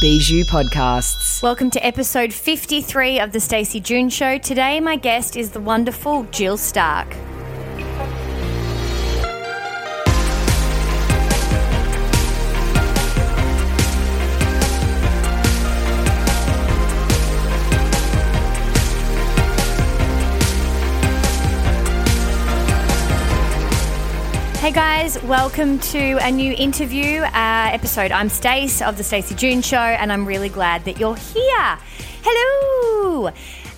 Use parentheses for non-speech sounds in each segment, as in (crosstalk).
Bijou Podcasts. Welcome to episode 53 of The Stacey June Show. Today, my guest is the wonderful Jill Stark. Guys, welcome to a new interview uh, episode. I'm Stace of the Stacey June Show, and I'm really glad that you're here. Hello!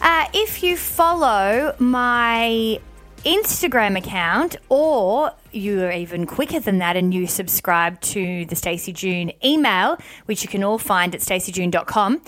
Uh, if you follow my Instagram account, or you are even quicker than that and you subscribe to the Stacey June email, which you can all find at staceyjune.com,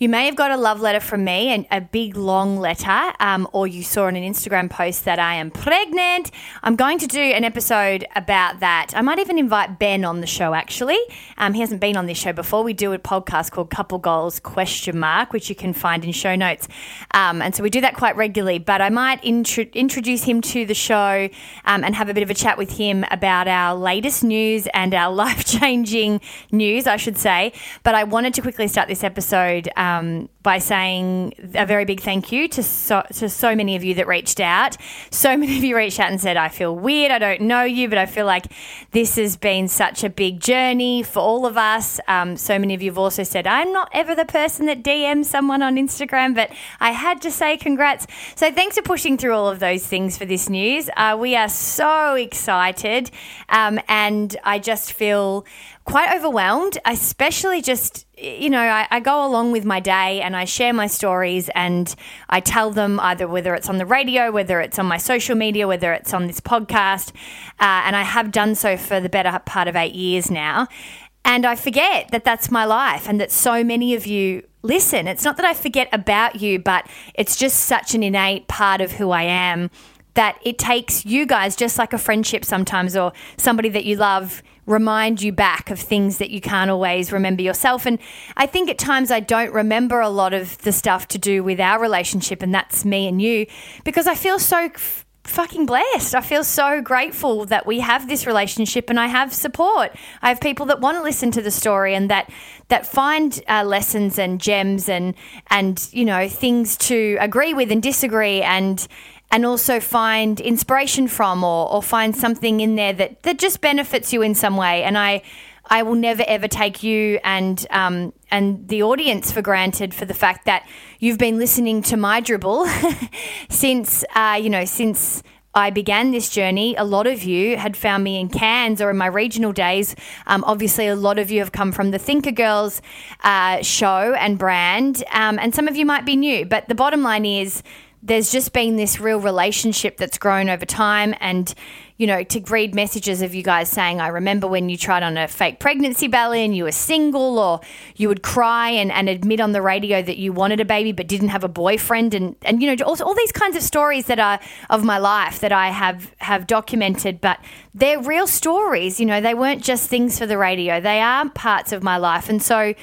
you may have got a love letter from me and a big long letter, um, or you saw on an Instagram post that I am pregnant. I'm going to do an episode about that. I might even invite Ben on the show. Actually, um, he hasn't been on this show before. We do a podcast called Couple Goals Question Mark, which you can find in show notes, um, and so we do that quite regularly. But I might intro- introduce him to the show um, and have a bit of a chat with him about our latest news and our (laughs) life changing news, I should say. But I wanted to quickly start this episode um, by saying a very big thank you to so, to so many of you that reached out. So (laughs) many of you reached out and said, I feel weird, I don't know you, but I feel like this has been such a big journey for all of us. Um, so many of you have also said, I'm not ever the person that DMs someone on Instagram, but I had to say congrats. So thanks for pushing through all of those things for this news. Uh, we are so excited, um, and I just feel quite overwhelmed, especially just, you know, I, I, go along with my day and I share my stories and I tell them either whether it's on the radio, whether it's on my social media, whether it's on this podcast. Uh, and I have done so for the better part of eight years now. And I forget that that's my life and that so many of you listen. It's not that I forget about you, but it's just such an innate part of who I am that it takes you guys, just like a friendship sometimes, or somebody that you love, remind you back of things that you can't always remember yourself. And I think at times I don't remember a lot of the stuff to do with our relationship, and that's me and you, because I feel so. F- fucking blessed. I feel so grateful that we have this relationship and I have support. I have people that want to listen to the story and that that find uh, lessons and gems and and you know things to agree with and disagree and and also find inspiration from or, or find something in there that, that just benefits you in some way. And I, I will never ever take you and um, and the audience for granted for the fact that you've been listening to my dribble (laughs) since uh, you know since I began this journey. A lot of you had found me in Cairns or in my regional days. Um, obviously, a lot of you have come from the Thinker Girls uh, show and brand, um, and some of you might be new. But the bottom line is there's just been this real relationship that's grown over time. And you know to read messages of you guys saying i remember when you tried on a fake pregnancy belly and you were single or you would cry and, and admit on the radio that you wanted a baby but didn't have a boyfriend. And, and you know all, all these kinds of stories that are of my life that i have have documented. But they're real stories you know they weren't just things for the radio. They are parts of my life. And so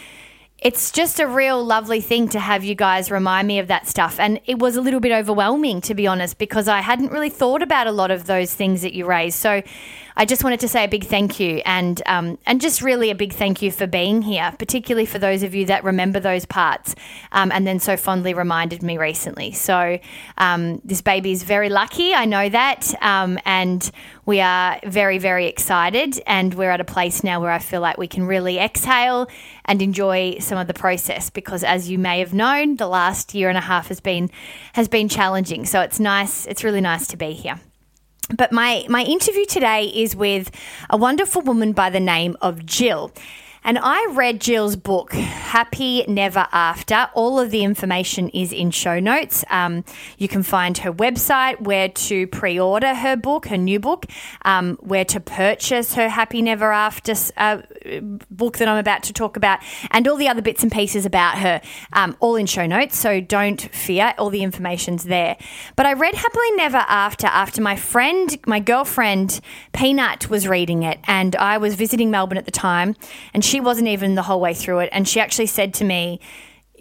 it's just a real lovely thing to have you guys remind me of that stuff. And it was a little bit overwhelming, to be honest, because I hadn't really thought about a lot of those things that you raised. So I just wanted to say a big thank you and um, and just really a big thank you for being here, particularly for those of you that remember those parts um, and then so fondly reminded me recently. So um, this baby is very lucky, I know that, um, and we are very very excited, and we're at a place now where I feel like we can really exhale and enjoy some of the process because, as you may have known, the last year and a half has been has been challenging. So it's nice, it's really nice to be here. But my, my interview today is with a wonderful woman by the name of Jill. And I read Jill's book, Happy Never After. All of the information is in show notes. Um, you can find her website, where to pre order her book, her new book, um, where to purchase her Happy Never After uh, book that I'm about to talk about, and all the other bits and pieces about her, um, all in show notes. So don't fear, all the information's there. But I read Happily Never After after my friend, my girlfriend Peanut was reading it, and I was visiting Melbourne at the time, and she wasn't even the whole way through it. And she actually said to me,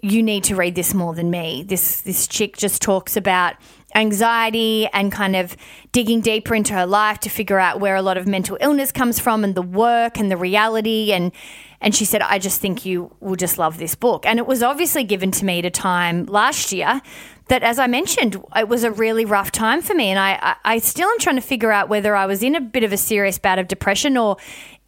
You need to read this more than me. This this chick just talks about anxiety and kind of digging deeper into her life to figure out where a lot of mental illness comes from and the work and the reality and and she said I just think you will just love this book and it was obviously given to me at a time last year that as I mentioned it was a really rough time for me and I I, I still am trying to figure out whether I was in a bit of a serious bout of depression or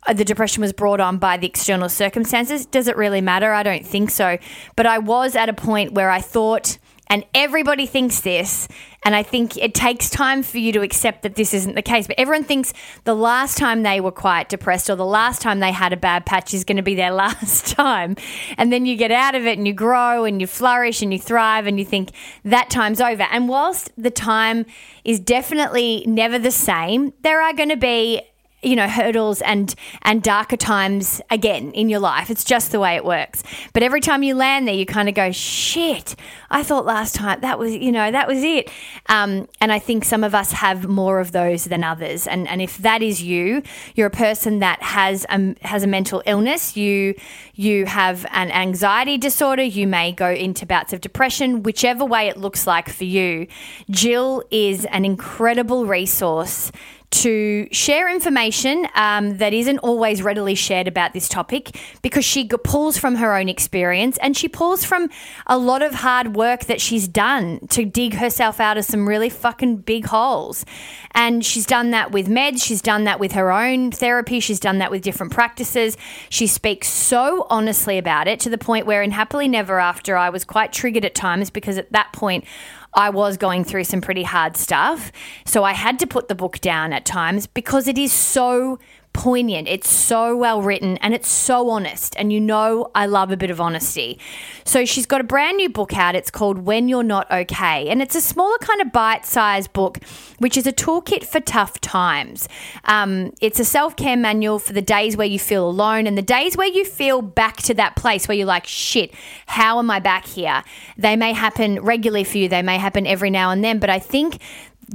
Uh, the depression was brought on by the external circumstances. Does it really matter? I don't think so. But I was at a point where I thought and everybody thinks this. And I think it takes time for you to accept that this isn't the case. But everyone thinks the last time they were quite depressed or the last time they had a bad patch is going to be their (laughs) last time. And then you get out of it and you grow and you flourish and you thrive and you think that time's over. And whilst the time is definitely never the same, there are going to be you know hurdles and and darker times again in your life. It's just the way it works. But every time you land there you kind of go shit i thought last time that was you know that was it. Um, and i think some of us have more of those than others. And and if that is you you're a person that has a, has a mental illness you you have an anxiety disorder you may go into bouts of depression whichever way it looks like for you jill is an incredible resource to share information um, that isn't always readily shared about this topic because she pulls from her own experience and she pulls from a lot of hard work that she's done to dig herself out of some really fucking big holes. And she's done that with meds, she's done that with her own therapy, she's done that with different practices. She speaks so honestly about it to the point where in Happily Never After, I was quite triggered at times because at that point, I was going through some pretty hard stuff. So I had to put the book down at times because it is so poignant. It's so well written and it's so honest. And you know, I love a bit of honesty. So she's got a brand new book out. It's called When You're Not Okay. And it's a smaller kind of bite sized book, which is a toolkit for tough times. Um, it's a self care manual for the days where you feel alone and the days where you feel back to that place where you're like, shit, how am I back here? They may happen regularly for you, they may happen every now and then. But I think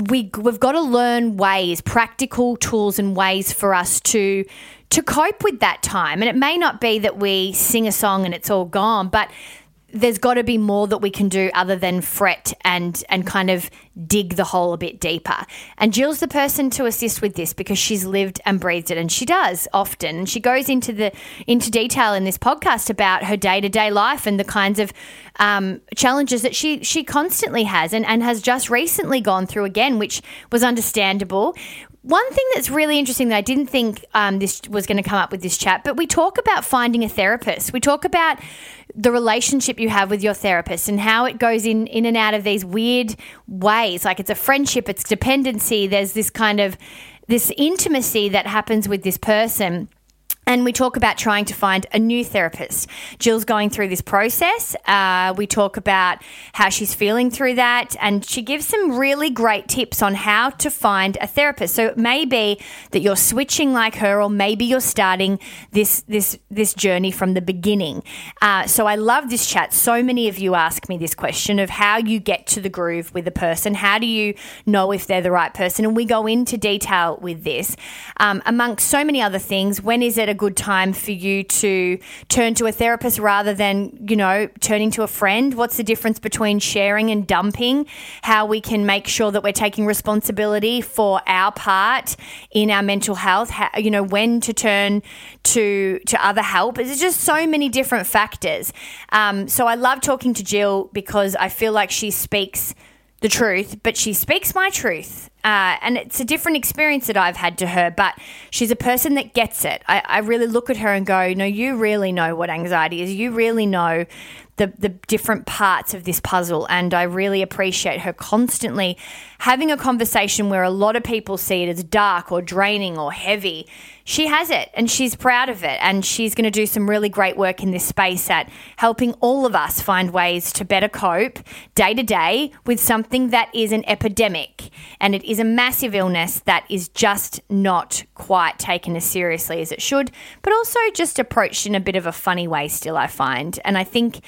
we we've got to learn ways, practical tools and ways for us to to cope with that time. And it may not be that we sing a song and it's all gone, but there's got to be more that we can do other than fret and and kind of dig the hole a bit deeper. And Jill's the person to assist with this because she's lived and breathed it, and she does often. She goes into the into detail in this podcast about her day to day life and the kinds of um, challenges that she she constantly has and, and has just recently gone through again, which was understandable. One thing that's really interesting that I didn't think um, this was going to come up with this chat, but we talk about finding a therapist. We talk about the relationship you have with your therapist and how it goes in in and out of these weird ways. Like it's a friendship, it's dependency. There's this kind of this intimacy that happens with this person and we talk about trying to find a new therapist. Jill's going through this process. Uh, we talk about how she's feeling through that, and she gives some really great tips on how to find a therapist. So it may be that you're switching like her, or maybe you're starting this this this journey from the beginning. Uh, so I love this chat. So many of you ask me this question of how you get to the groove with a person. How do you know if they're the right person? And we go into detail with this, um, amongst so many other things. When is it a good time for you to turn to a therapist rather than, you know, turning to a friend? What's the difference between sharing and dumping? How we can make sure that we're taking responsibility for our part in our mental health, how, you know, when to turn to to other help. There's just so many different factors. Um, so I love talking to Jill because I feel like she speaks the truth, but she speaks my truth uh, and it's a different experience that I've had to her, but she's a person that gets it. I, I really look at her and go, no, you really know what anxiety is. You really know the, the different parts of this puzzle. And I really appreciate her constantly having a conversation where a lot of people see it as dark or draining or heavy. She has it and she's proud of it. And she's going to do some really great work in this space at helping all of us find ways to better cope day to day with something that is an epidemic. And it is a massive illness that is just not quite taken as seriously as it should, but also just approached in a bit of a funny way, still, I find. And I think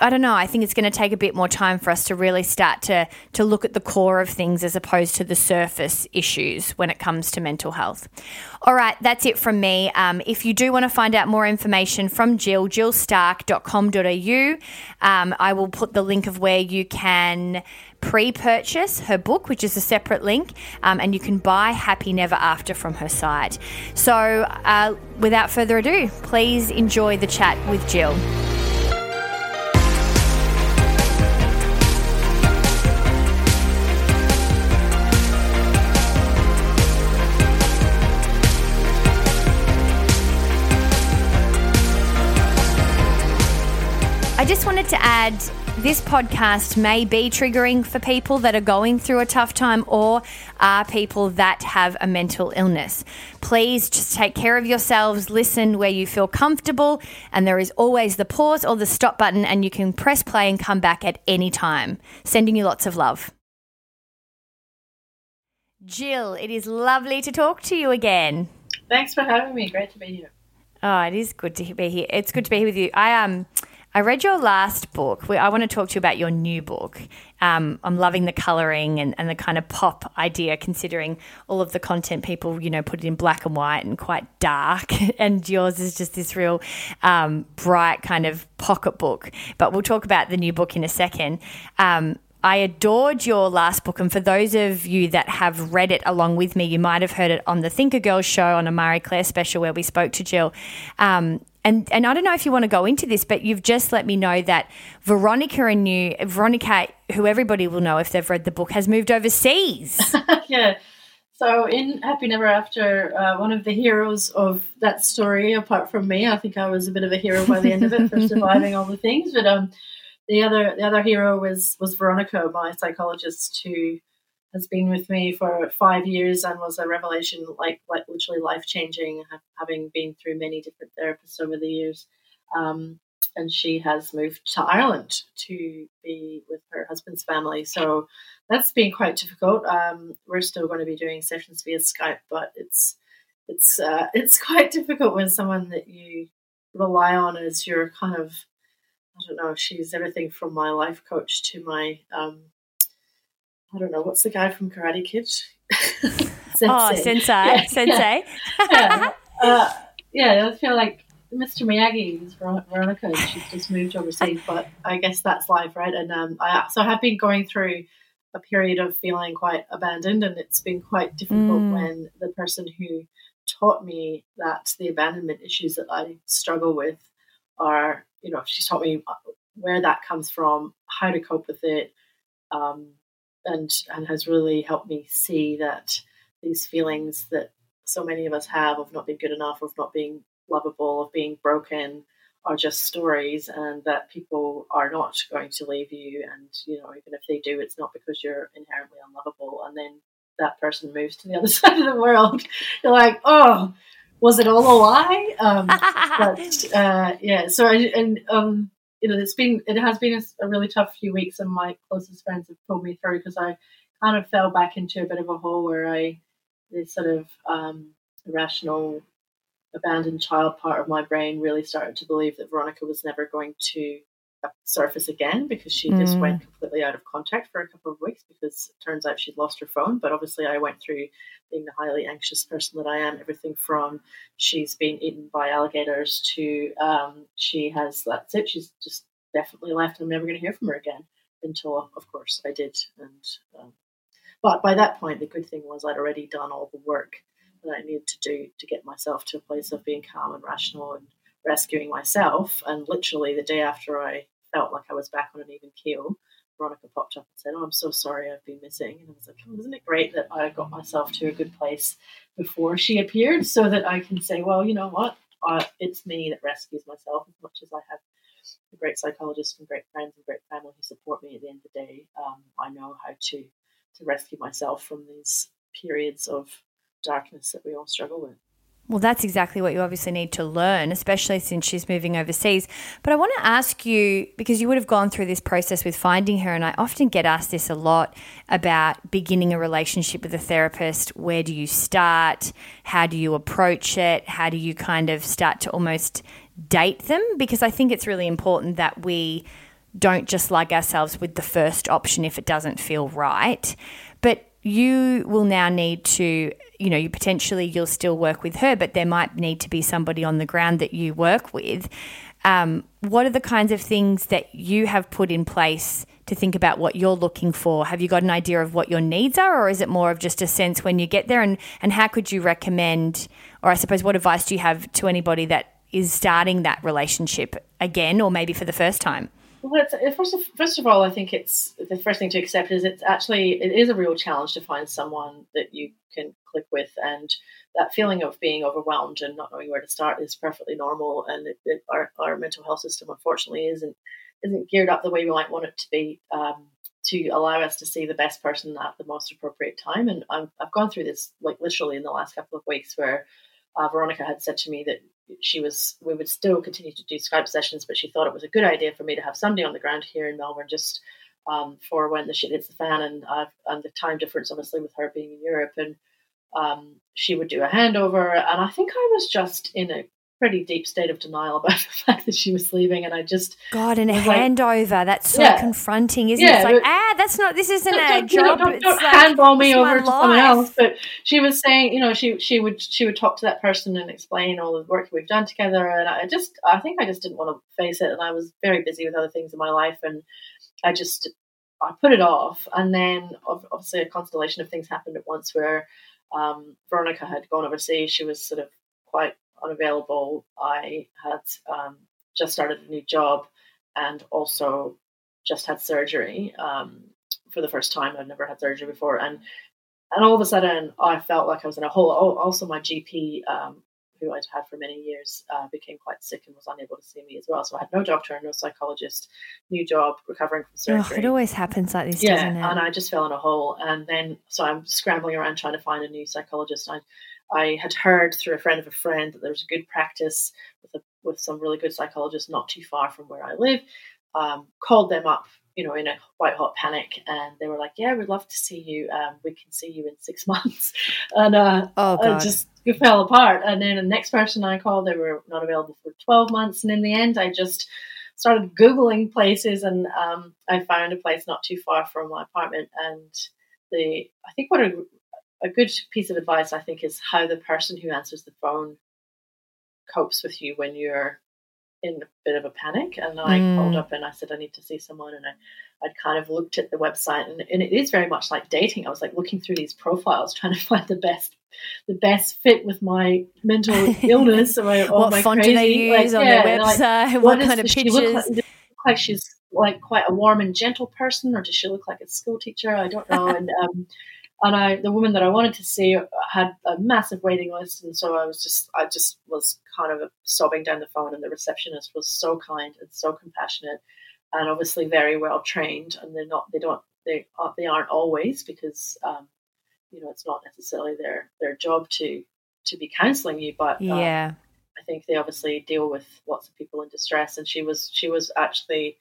I don't know. I think it's going to take a bit more time for us to really start to to look at the core of things as opposed to the surface issues when it comes to mental health. All right, that's it from me. Um, if you do want to find out more information from Jill, jillstark.com.au, um, I will put the link of where you can pre-purchase her book, which is a separate link, um, and you can buy Happy Never After from her site. So, uh, without further ado, please enjoy the chat with Jill. Just wanted to add this podcast may be triggering for people that are going through a tough time or are people that have a mental illness. Please just take care of yourselves, listen where you feel comfortable, and there is always the pause or the stop button, and you can press play and come back at any time. Sending you lots of love. Jill, it is lovely to talk to you again. Thanks for having me. Great to be here. Oh, it is good to be here. It's good to be here with you. I um I read your last book. I want to talk to you about your new book. Um, I'm loving the colouring and, and the kind of pop idea, considering all of the content people, you know, put it in black and white and quite dark. (laughs) And yours is just this real um, bright kind of pocket book. But we'll talk about the new book in a second. Um, I adored your last book, and for those of you that have read it along with me, you might have heard it on the Thinker Girls show on a Marie Claire special where we spoke to Jill. Um, and and I don't know if you want to go into this, but you've just let me know that Veronica and you, Veronica, who everybody will know if they've read the book, has moved overseas. (laughs) yeah. So in Happy Never After, uh, one of the heroes of that story, apart from me, I think I was a bit of a hero by the end of it for (laughs) surviving all the things. But um, the other the other hero was was Veronica, my psychologist, who has been with me for five years and was a revelation, like, like literally life changing, having been through many different therapists over the years. Um, and she has moved to Ireland to be with her husband's family. So that's been quite difficult. Um, we're still going to be doing sessions via Skype, but it's it's uh, (laughs) it's quite difficult when someone that you rely on as your kind of I don't know. She's everything from my life coach to my um, I don't know, what's the guy from Karate Kid? (laughs) sensei. Oh, Sensei. Yeah, sensei. (laughs) yeah. Uh, yeah, I feel like Mr. Miyagi is Veronica. She's just moved overseas, but I guess that's life, right? And um, I so I have been going through a period of feeling quite abandoned, and it's been quite difficult mm. when the person who taught me that the abandonment issues that I struggle with are, you know, she's taught me where that comes from, how to cope with it, um, and and has really helped me see that these feelings that so many of us have of not being good enough, of not being lovable, of being broken, are just stories, and that people are not going to leave you. And you know, even if they do, it's not because you're inherently unlovable. And then that person moves to the (laughs) other side of the world. You're like, oh, was it all a lie? Um, (laughs) but uh, yeah, so I, and um, you know, it's been it has been a, a, really tough few weeks, and my closest friends have pulled me through because I kind of fell back into a bit of a hole where I this sort of um, irrational, abandoned child part of my brain really started to believe that Veronica was never going to surface again because she mm. just went completely out of contact for a couple of weeks because it turns out she'd lost her phone. But obviously, I went through being the highly anxious person that I am, everything from she's been eaten by alligators to um, she has that's it. She's just definitely left. I'm never going to hear from her again until, of course, I did. And um, but by that point, the good thing was I'd already done all the work that I needed to do to get myself to a place of being calm and rational and rescuing myself. And literally the day after I felt like I was back on an even keel, Veronica popped up and said, "Oh, I'm so sorry, I've been missing." And I was like, oh, "Isn't it great that I got myself to a good place before she appeared, so that I can say, well, you know what, uh, it's me that rescues myself as much as I have." A great psychologist and great friends and great family who support me at the end of the day. Um, I know how to to rescue myself from these periods of darkness that we all struggle with. Well, that's exactly what you obviously need to learn, especially since she's moving overseas. But I want to ask you because you would have gone through this process with finding her, and I often get asked this a lot about beginning a relationship with a therapist. Where do you start? How do you approach it? How do you kind of start to almost date them? Because I think it's really important that we don't just like ourselves with the first option if it doesn't feel right. But you will now need to you know you potentially you'll still work with her but there might need to be somebody on the ground that you work with. Um, what are the kinds of things that you have put in place to think about what you're looking for? Have you got an idea of what your needs are or is it more of just a sense when you get there? And and how could you recommend or i suppose what advice do you have to anybody that is starting that relationship again or maybe for the first time well, first of, first of all, I think it's the first thing to accept is it's actually it is a real challenge to find someone that you can click with, and that feeling of being overwhelmed and not knowing where to start is perfectly normal. And it, it, our our mental health system, unfortunately, isn't isn't geared up the way we might want it to be um, to allow us to see the best person at the most appropriate time. And i have gone through this like literally in the last couple of weeks where uh, Veronica had said to me that she was we would still continue to do Skype sessions, but she thought it was a good idea for me to have somebody on the ground here in Melbourne just um, for when the shit hits the fan and uh, and the time difference, obviously, with her being in Europe, and um, she would do a handover, and I think I was just in a pretty deep state of denial about (laughs) the fact that she was leaving, and I just God and a handover. Like, that's so yeah. confronting, isn't yeah, it? It's like ah, that's not. This isn't a job. Don't, don't, don't like, handball me over to someone else. But she was saying, you know, she she would she would talk to that person and explain all the work we've done together, and I just I think I just didn't want to face it, and I was very busy with other things in my life, and I just I put it off, and then obviously a constellation of things happened at once where. Um, Veronica had gone overseas. She was sort of quite unavailable. I had um, just started a new job and also just had surgery um, for the first time. I'd never had surgery before, and and all of a sudden I felt like I was in a hole. Also my GP, um, who I'd had for many years, uh, became quite sick and was unable to see me as well. So I had no doctor, no psychologist, new job, recovering from surgery. Oh, it always happens like this, yeah, and I just fell in a hole. And then so I'm scrambling around trying to find a new psychologist. I I had heard through a friend of a friend that there was a good practice with a, with some really good psychologists not too far from where I live. Um, called them up, you know, in a white hot panic, and they were like, "Yeah, we'd love to see you. Um, we can see you in six (laughs) months." And uh, oh, God. just fell apart. And then the next person I called, they were not available for twelve months. And in the end, I just started googling places, and um, I found a place not too far from my apartment. And the I think what a a good piece of advice, I think, is how the person who answers the phone copes with you when you're in a bit of a panic. And I mm. called up and I said, I need to see someone. And I, I'd kind of looked at the website and, and it is very much like dating. I was like looking through these profiles, (laughs) trying to find the best the best fit with my mental (laughs) illness or my, or what my font crazy, do they use like, on yeah, their website? Like, (laughs) what, what kind of pictures? Like, look like she's like quite a warm and gentle person, or does she look like a school teacher? I don't know. and um, and I the woman that I wanted to see had a massive waiting list, and so I was just I just was kind of sobbing down the phone, and the receptionist was so kind and so compassionate, and obviously very well trained, and they're not they don't they aren't, they aren't always because um, you know it's not necessarily their their job to to be counseling you, but um, yeah. I think they obviously deal with lots of people in distress, and she was she was actually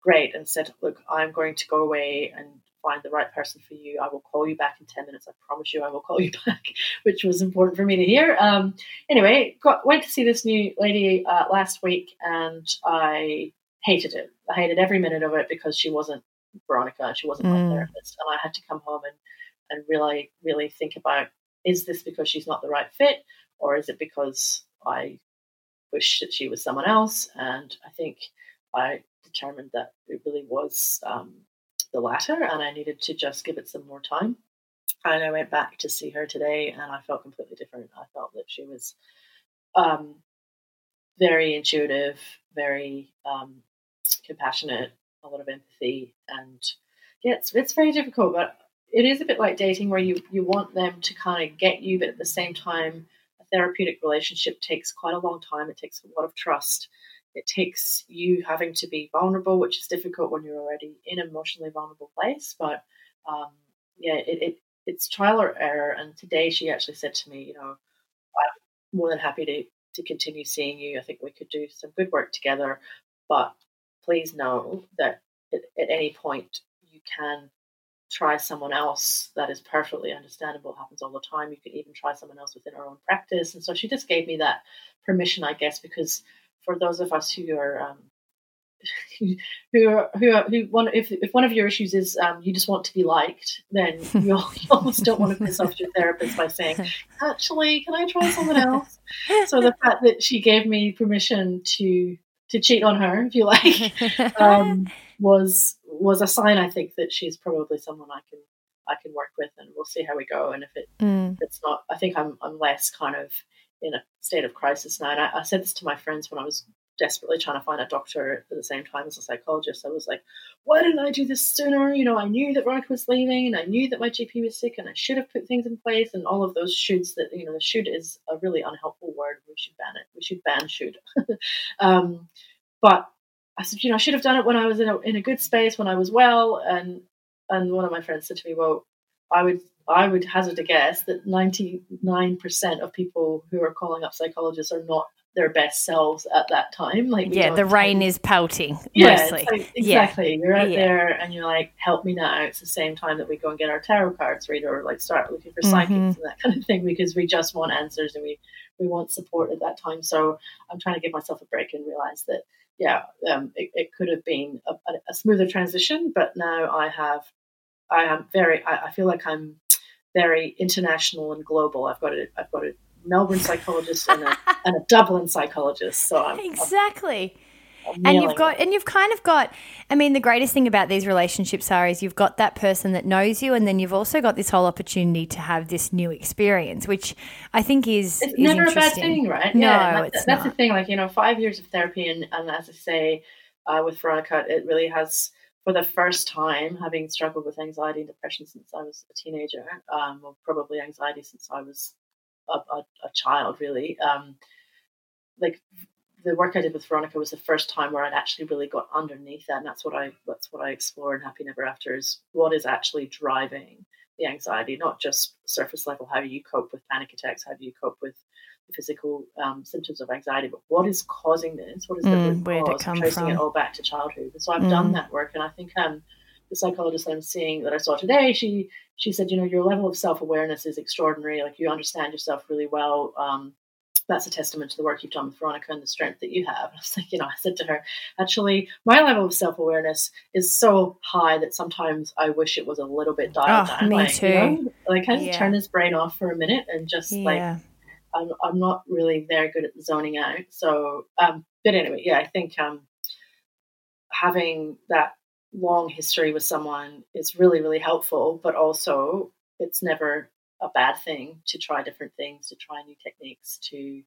great and said, "Look, I'm going to go away and find the right person for you. I will call you back in 10 minutes. I promise you I will call you (laughs) back, which was important for me to hear. Um, anyway, got, went to see this new lady uh, last week and I hated it. I hated every minute of it because she wasn't Veronica. She wasn't mm. my therapist. And I had to come home and, and really, really think about is this because she's not the right fit or is it because I wish that she was someone else? And I think I determined that it really was um, the latter, and I needed to just give it some more time. And I went back to see her today, and I felt completely different. I felt that she was um, very intuitive, very um, compassionate, a lot of empathy, and it's it's very difficult, but it is a bit like dating where you you want them to kind of get you, but at the same time, a therapeutic relationship takes quite a long time. It takes a lot of trust. It takes you having to be vulnerable, which is difficult when you're already in an emotionally vulnerable place. But um, yeah, it, it it's trial or error. And today she actually said to me, you know, I'm more than happy to to continue seeing you. I think we could do some good work together, but please know that at, at any point you can try someone else that is perfectly understandable it happens all the time you could even try someone else within our own practice and so she just gave me that permission i guess because for those of us who are um, (laughs) who are, who are, who one if if one of your issues is um, you just want to be liked, then (laughs) you, almost don't want to piss off your therapist by saying, (laughs) "Actually, can I try someone else?" So the fact that she gave me permission to to cheat on her, if you like, um, was was a sign. I think that she's probably someone I can I can work with, and we'll see how we go. And if it mm. if it's not, I think I'm I'm less kind of in a state of crisis now. And I, I said this to my friends when I was desperately trying to find a doctor at the same time as a psychologist. I was like, why didn't I do this sooner? You know, I knew that Veronica was leaving and I knew that my GP was sick and I should have put things in place and all of those shoulds that, you know, the should is a really unhelpful word. We should ban it. We should ban should. (laughs) um, but I said, you know, I should have done it when I was in a, in a good space, when I was well. And, and one of my friends said to me, well, I would I would hazard a guess that 99% of people who are calling up psychologists are not their best selves at that time. Like yeah, the rain is pelting. Yeah, mostly. Like, exactly. Yeah. You're out yeah. there and you're like, help me now. It's the same time that we go and get our tarot cards read or like start looking for psychics mm-hmm. and that (laughs) kind of thing because we just want answers and we we want support at that time. So I'm trying to give myself a break and realize that yeah, um, it, it, could have been a, a, smoother transition, but now I have I am very I, I feel like I'm very international and global. I've got a I've got a Melbourne psychologist and a, and a Dublin psychologist. So I'm, exactly. I'm, and you've got, and you've kind of got. I mean, the greatest thing about these relationships are is you've got that person that knows you, and then you've also got this whole opportunity to have this new experience, which I think is it's is never a bad thing, right? No, yeah, it's that's not. the thing. Like you know, five years of therapy, and, and as I say, uh, with Veronica, it really has for the first time, having struggled with anxiety and depression since I was a teenager, um, or probably anxiety since I was a, a, a child, really. Um, like the work I did with Veronica was the first time where I'd actually really got underneath that, and that's what I that's what I explore in Happy Never After is what is actually driving the anxiety, not just surface level. How do you cope with panic attacks? How do you cope with physical um, symptoms of anxiety? But what is causing this? What is the mm, root cause? Tracing from? it all back to childhood. And so I've mm. done that work, and I think um, the psychologist I'm seeing that I saw today, she she said, you know, your level of self awareness is extraordinary. Like you understand yourself really well. Um, that's a testament to the work you've done with Veronica and the strength that you have. And (laughs) I was like, you know, I said to her, actually, my level of self awareness is so high that sometimes I wish it was a little bit dialed oh, down. Me like, too. You know, like, of yeah. turn his brain off for a minute and just yeah. like, I'm, I'm not really very good at zoning out. So, um, but anyway, yeah, I think um, having that long history with someone is really, really helpful, but also it's never a bad thing to try different things, to try new techniques, to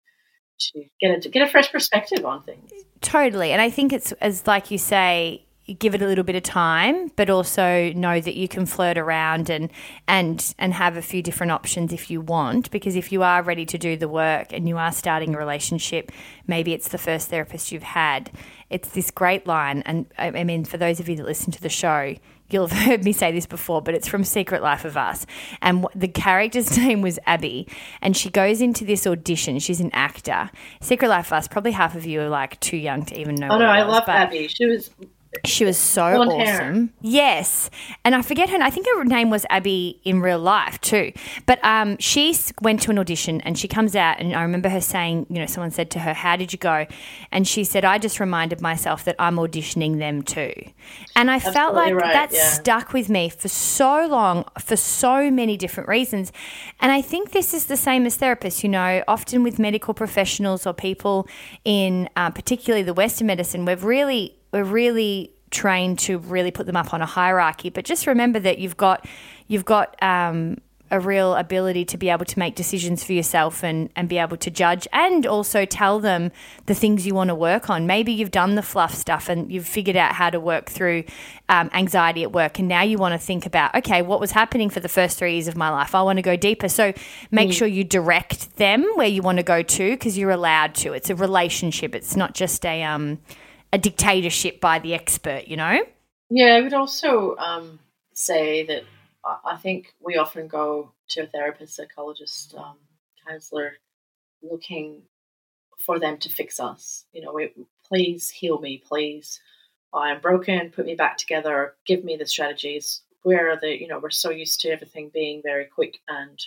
to get a to get a fresh perspective on things. Totally, and I think it's as like you say, give it a little bit of time, but also know that you can flirt around and and and have a few different options if you want. Because if you are ready to do the work and you are starting a relationship, maybe it's the first therapist you've had. It's this great line, and I mean, for those of you that listen to the show, you'll have (laughs) heard me say this before, but it's from Secret Life of Us. And the character's (laughs) name was Abby. And she goes into this audition. She's an actor. Secret Life of Us, probably half of you are like too young to even know. Oh, no, I was, love Abby. She was she was so Blonde awesome. Hair. Yes. And I forget her I think her name was Abby in real life too. But um, she went to an audition and she comes out and I remember her saying, you know, someone said to her, "How did you go?" And she said, "I just reminded myself that I'm auditioning them too." And I Absolutely felt like right, that yeah. stuck with me for so long for so many different reasons. And I think this is the same as therapists, you know, often with medical professionals or people in uh, particularly the western medicine, we've really we're really trained to really put them up on a hierarchy. But just remember that you've got you've got um, a real ability to be able to make decisions for yourself and, and be able to judge and also tell them the things you want to work on. Maybe you've done the fluff stuff and you've figured out how to work through um, anxiety at work, and now you want to think about, okay, what was happening for the first three years of my life? I want to go deeper. So make mm. sure you direct them where you want to go to because you're allowed to. It's a relationship, it's not just a, um, a dictatorship by the expert, you know? Yeah, I would also um, say that I think we often go to a therapist, psychologist, um, counselor, looking for them to fix us. You know, we, please heal me, please. I'm broken, put me back together, give me the strategies. Where are the, you know, we're so used to everything being very quick and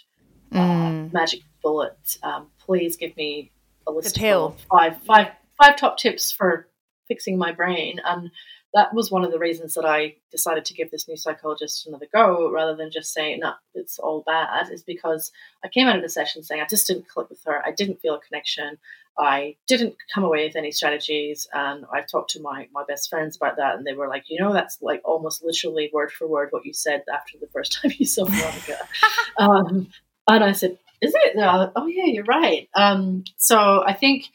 uh, mm. magic bullets. Um, please give me a list of five, five, five top tips for fixing my brain. And that was one of the reasons that I decided to give this new psychologist another go rather than just saying, no, it's all bad, is because I came out of the session saying I just didn't click with her. I didn't feel a connection. I didn't come away with any strategies. And I talked to my, my best friends about that. And they were like, you know, that's like almost literally word for word what you said after the first (laughs) time you saw Veronica. (laughs) um, and I said, is it? No. Oh, yeah, you're right. Um, so I think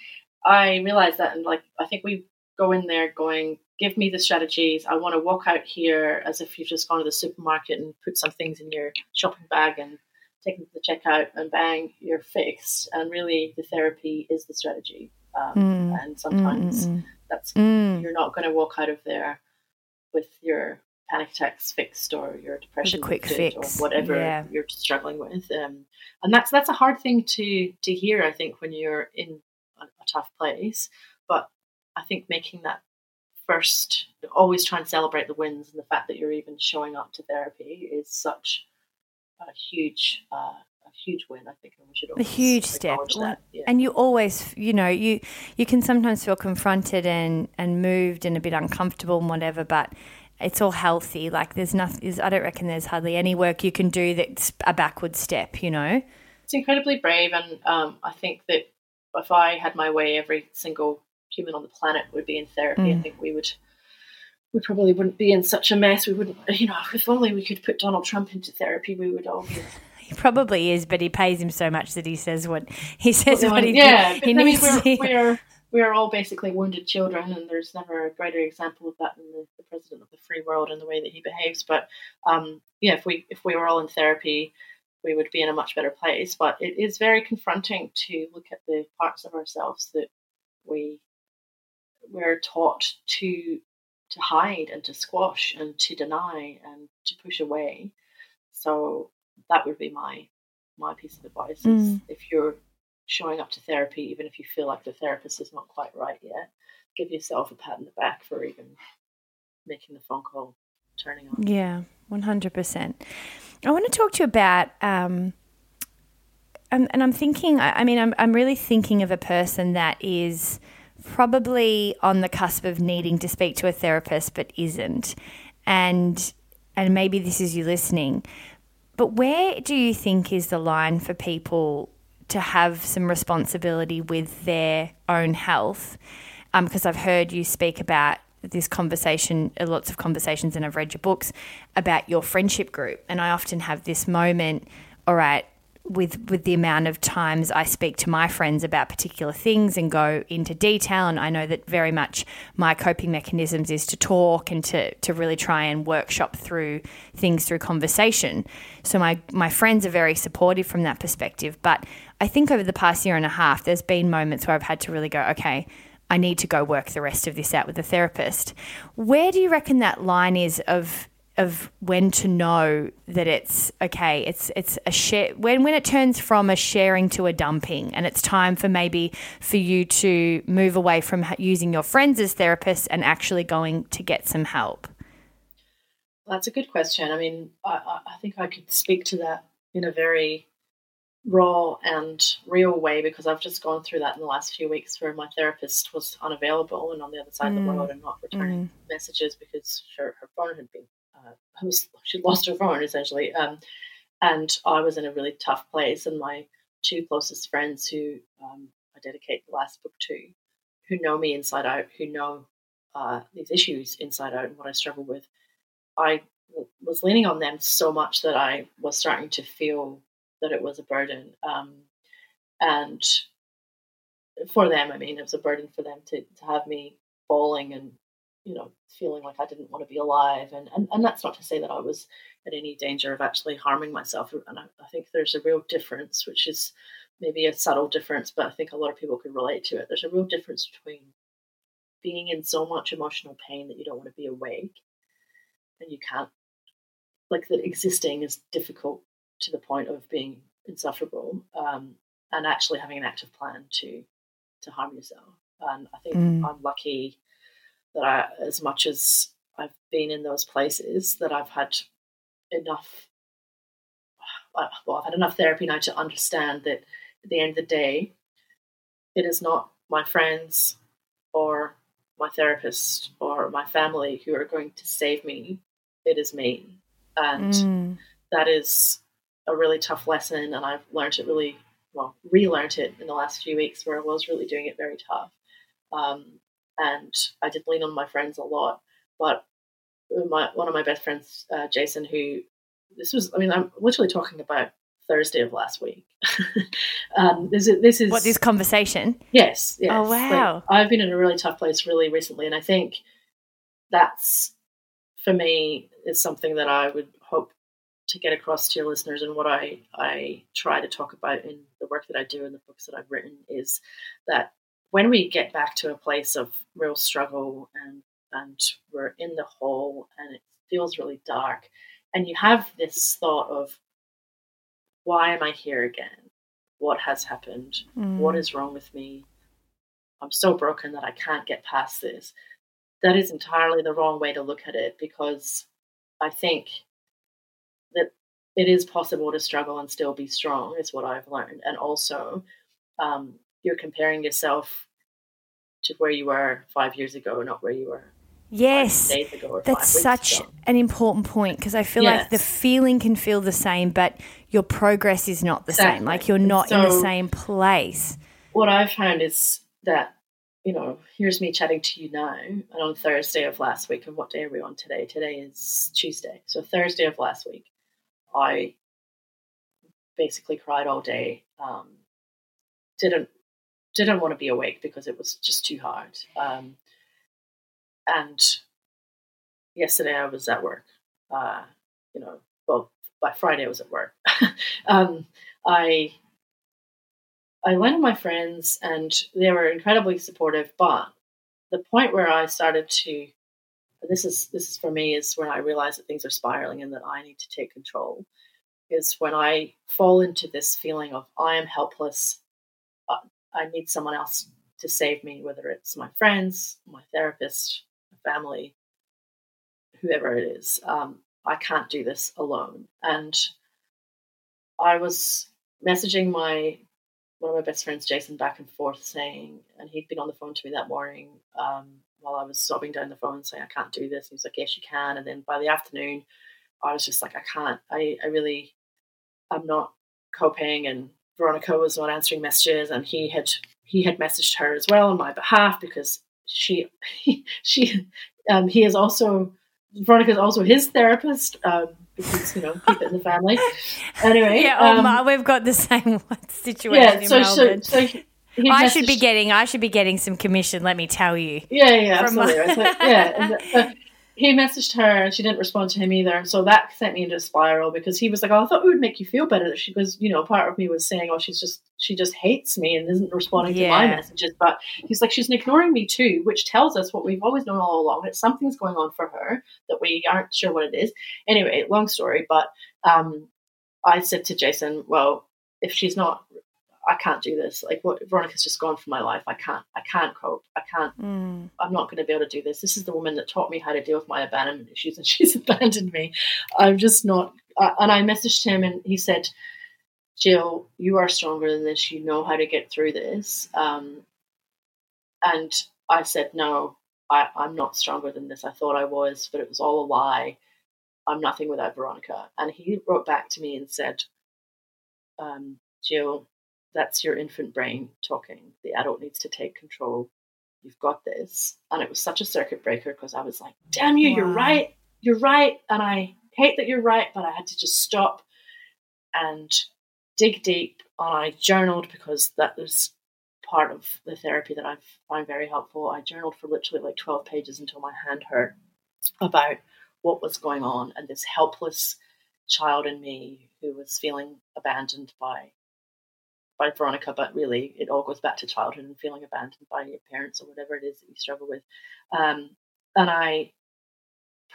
I realized that. And like, I think we go in there going, give me the strategies. I want to walk out here as if you've just gone to the supermarket and put some things in your shopping bag and taken to the checkout and bang, you're fixed. And really, the therapy is the strategy. Um, mm. And sometimes mm. that's mm. you're not going to walk out of there with your panic attacks fixed or your depression quick fix or whatever yeah. you're struggling with. Um, and that's that's a hard thing to to hear. I think when you're in a, a tough place, but I think making that first always try and celebrate the wins and the fact that you're even showing up to therapy is such a huge uh, a huge win i think and we should a huge step. yeah. and you always you know you you can sometimes feel confronted and and moved and a bit uncomfortable and whatever but it's all healthy. Like there's nothing i don't reckon there's hardly any work you can do that's a backward step you know? It's incredibly brave and um, i think that if i had my way every single human on the planet would be in therapy, mm. I think we would we probably wouldn't be in such a mess. We wouldn't, you know, if only we could put Donald Trump into therapy, we would all be. He probably is, but he pays him so much that he says what (laughs) he says well, what he yeah. He I mean, we're, we're we're all basically wounded children, and there's never a greater example of that than the, the president of the free world and the way that he behaves. But um, yeah, if we if we were all in therapy, we would be in a much better place. But it is very confronting to look at the parts of ourselves that we we're taught to to hide and to squash and to deny and to push away. So that would be my my piece of advice mm. if you're showing up to therapy, even if you feel like the therapist is not quite right yet, give yourself a pat on the back for even making the phone call, turning on. Yeah, one hundred percent. I want to talk to you about. Um, and, and I'm thinking. I mean, I'm I'm really thinking of a person that is probably on the cusp of needing to speak to a therapist but isn't. And and maybe this is you listening. But where do you think is the line for people to have some responsibility with their own health? Because um, I've heard you speak about this conversation, uh, lots of conversations, and I've read your books about your friendship group. And I often have this moment, all right, with with the amount of times I speak to my friends about particular things and go into detail and I know that very much my coping mechanisms is to talk and to to really try and workshop through things through conversation. So my my friends are very supportive from that perspective, but I think over the past year and a half there's been moments where I've had to really go okay, I need to go work the rest of this out with a therapist. Where do you reckon that line is of of when to know that it's okay it's it's a share when when it turns from a sharing to a dumping and it's time for maybe for you to move away from using your friends as therapists and actually going to get some help that's a good question i mean i, I think i could speak to that in a very raw and real way because I've just gone through that in the last few weeks where my therapist was unavailable and on the other side mm. of the mm. world and not returning mm. messages because her, her phone had been uh, was, (laughs) she lost her phone essentially. Um, and I was in a really tough place. And my two closest friends, who um, I dedicate the last book to, who know me inside out, who know uh, these issues inside out and what I struggle with, I was leaning on them so much that I was starting to feel that it was a burden. Um, and for them, I mean, it was a burden for them to, to have me bawling and, you know, feeling like I didn't want to be alive. And, and, and that's not to say that I was in any danger of actually harming myself. And I, I think there's a real difference, which is maybe a subtle difference, but I think a lot of people can relate to it. There's a real difference between being in so much emotional pain that you don't want to be awake and you can't like that existing is difficult to the point of being insufferable um, and actually having an active plan to to harm yourself and i think mm. i'm lucky that i as much as i've been in those places that i've had enough well i've had enough therapy now to understand that at the end of the day it is not my friends or my therapist or my family who are going to save me. It is me. And mm. that is a really tough lesson and i've learned it really well relearned it in the last few weeks where i was really doing it very tough. Um, and i did lean on my friends a lot but my one of my best friends uh, jason who this was i mean i'm literally talking about thursday of last week. (laughs) Um, this, is, this is what this conversation? Yes yes. Oh wow. Like, i've been in a really tough place really recently and i think that's for me is something that I would hope to get across to your listeners and what I, I try to talk about in the work that I do and the books that I've written is that when we get back to a place of real struggle and and we're in the hole and it feels really dark and you have this thought of why am I here again? What has happened? Mm. What is wrong with me? I'm so broken that I can't get past this that is entirely the wrong way to look at it because I think that it is possible to struggle and still be strong, is what I've learned. And also, um, you're comparing yourself to where you were five years ago, not where you were. Yes, that's such ago. an important point because I feel yes. like the feeling can feel the same, but your progress is not the exactly. same. Like you're not so, in the same place. What I've found is that you know, here's me chatting to you now. And on Thursday of last week, and what day are we on today? Today is Tuesday. So Thursday of last week, I basically cried all day. Um, didn't didn't want to be awake because it was just too hard. Um, and yesterday I was at work. Uh, you know, well, by Friday I was at work. (laughs) um, I I went with my friends and they were incredibly supportive. But the point where I started to this is this is for me is when I realized that things are spiraling and that I need to take control is when I fall into this feeling of I am helpless. I need someone else to save me, whether it's my friends, my therapist, my family, whoever it is. Um, I can't do this alone. And I was messaging my one of my best friends, Jason, back and forth saying, and he'd been on the phone to me that morning um, while I was sobbing down the phone saying, I can't do this. And he was like, Yes, you can. And then by the afternoon, I was just like, I can't. I, I really, I'm not coping. And Veronica was not answering messages, and he had he had messaged her as well on my behalf because she he, (laughs) she um, he is also Veronica is also his therapist. Um, because you know keep it in the family. Anyway, (laughs) yeah, oh, um, we've got the same (laughs) situation. Yeah, so so, so he, he I should be getting I should be getting some commission. Let me tell you. Yeah, yeah, absolutely. My- yeah, and, he messaged her and she didn't respond to him either. And so that sent me into a spiral because he was like, Oh, I thought it would make you feel better that she was, you know, part of me was saying, Oh, she's just, she just hates me and isn't responding yeah. to my messages. But he's like, She's ignoring me too, which tells us what we've always known all along that something's going on for her that we aren't sure what it is. Anyway, long story. But um, I said to Jason, Well, if she's not I can't do this. Like what Veronica's just gone from my life. I can't. I can't cope. I can't. Mm. I'm not going to be able to do this. This is the woman that taught me how to deal with my abandonment issues, and (laughs) she's abandoned me. I'm just not. Uh, and I messaged him, and he said, "Jill, you are stronger than this. You know how to get through this." Um, and I said, "No, I, I'm not stronger than this. I thought I was, but it was all a lie. I'm nothing without Veronica." And he wrote back to me and said, um, "Jill." That's your infant brain talking. The adult needs to take control. You've got this. And it was such a circuit breaker because I was like, damn you, wow. you're right. You're right. And I hate that you're right, but I had to just stop and dig deep. And I journaled because that was part of the therapy that I find very helpful. I journaled for literally like 12 pages until my hand hurt about what was going on and this helpless child in me who was feeling abandoned by by Veronica, but really it all goes back to childhood and feeling abandoned by your parents or whatever it is that you struggle with. Um, and I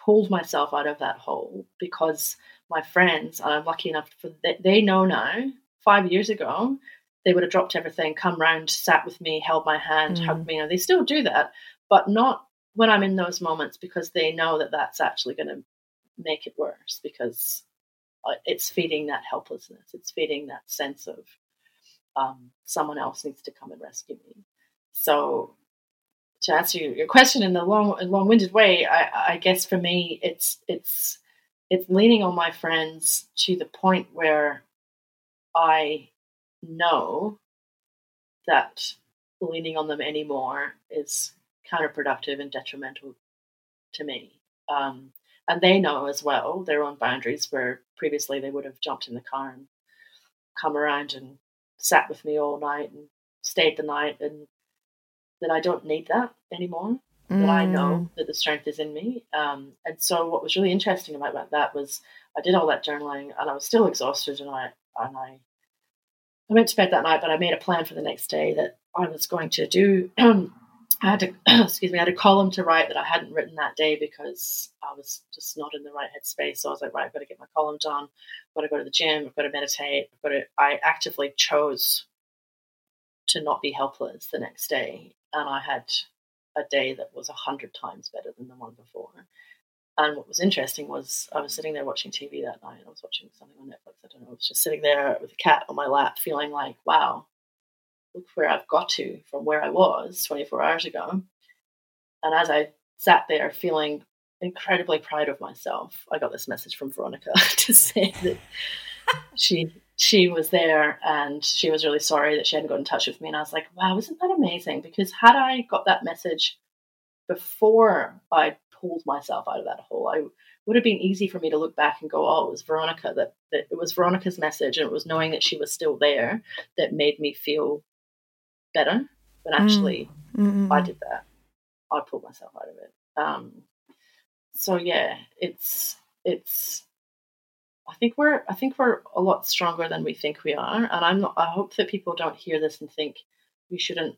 pulled myself out of that hole because my friends, and I'm lucky enough for they, they know now. Five years ago, they would have dropped everything, come round, sat with me, held my hand, mm. hugged me. And they still do that, but not when I'm in those moments because they know that that's actually going to make it worse because uh, it's feeding that helplessness. It's feeding that sense of um, someone else needs to come and rescue me. So, to answer your question in the long, long-winded way, I, I guess for me, it's it's it's leaning on my friends to the point where I know that leaning on them anymore is counterproductive and detrimental to me. Um, and they know as well their own boundaries, where previously they would have jumped in the car and come around and sat with me all night and stayed the night, and that I don't need that anymore. Mm. That I know mm. that the strength is in me. Um, and so, what was really interesting about, about that was I did all that journaling, and I was still exhausted, and I and I I went to bed that night, but I made a plan for the next day that I was going to do. (clears throat) I had to, (clears throat) excuse me, I had a column to write that I hadn't written that day because I was just not in the right headspace. So I was like, right, I've got to get my column done. I've got to go to the gym. I've got to meditate. I've got to. I actively chose to not be helpless the next day, and I had a day that was a hundred times better than the one before. And what was interesting was I was sitting there watching TV that night. I was watching something on Netflix. I don't know. I was just sitting there with a cat on my lap, feeling like, wow, look where I've got to from where I was 24 hours ago. And as I sat there feeling incredibly proud of myself, I got this message from Veronica (laughs) to say that (laughs) she she was there and she was really sorry that she hadn't got in touch with me. And I was like, wow, isn't that amazing? Because had I got that message before I pulled myself out of that hole. I would have been easy for me to look back and go, oh, it was Veronica that, that it was Veronica's message and it was knowing that she was still there that made me feel better. But actually, mm. I did that. I pulled myself out of it. Um, so yeah, it's it's. I think we're I think we're a lot stronger than we think we are, and I'm not. I hope that people don't hear this and think we shouldn't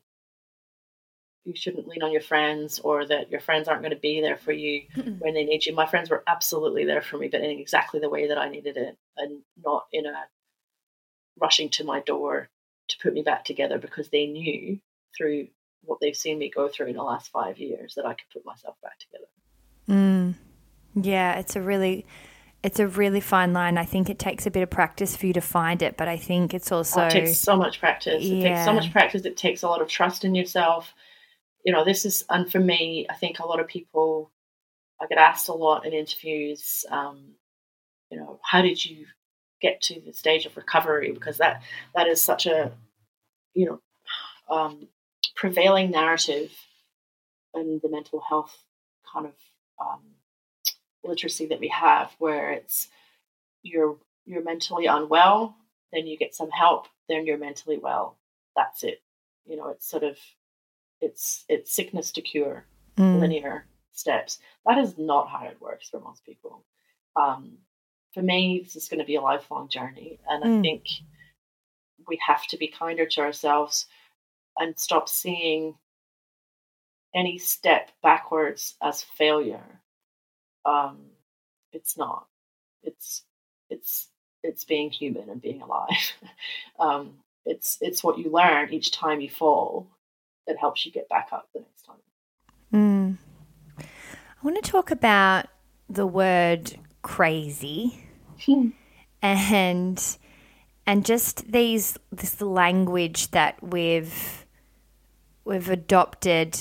you shouldn't lean on your friends or that your friends aren't going to be there for you mm when they need you. My friends were absolutely there for me, but in exactly the way that I needed it and not in a rushing to my door to put me back together because they knew through what they've seen me go through in the last five years that I could put myself back together. Mm. Yeah, it's a really it's a really fine line. I think it takes a bit of practice for you to find it, but I think it's also oh, it takes so much practice. Yeah. It takes so much practice. It takes a lot of trust in yourself you know, this is, and for me, I think a lot of people, I get asked a lot in interviews, um, you know, how did you get to the stage of recovery? Because that that is such a, you know, um, prevailing narrative in the mental health kind of um, literacy that we have, where it's you're you're mentally unwell, then you get some help, then you're mentally well. That's it. You know, it's sort of it's it's sickness to cure mm. linear steps. That is not how it works for most people. Um, for me, this is going to be a lifelong journey, and mm. I think we have to be kinder to ourselves and stop seeing any step backwards as failure. Um, it's not. It's it's it's being human and being alive. (laughs) um, it's it's what you learn each time you fall that helps you get back up the next time. Mm. I want to talk about the word crazy and and just these this language that we've we've adopted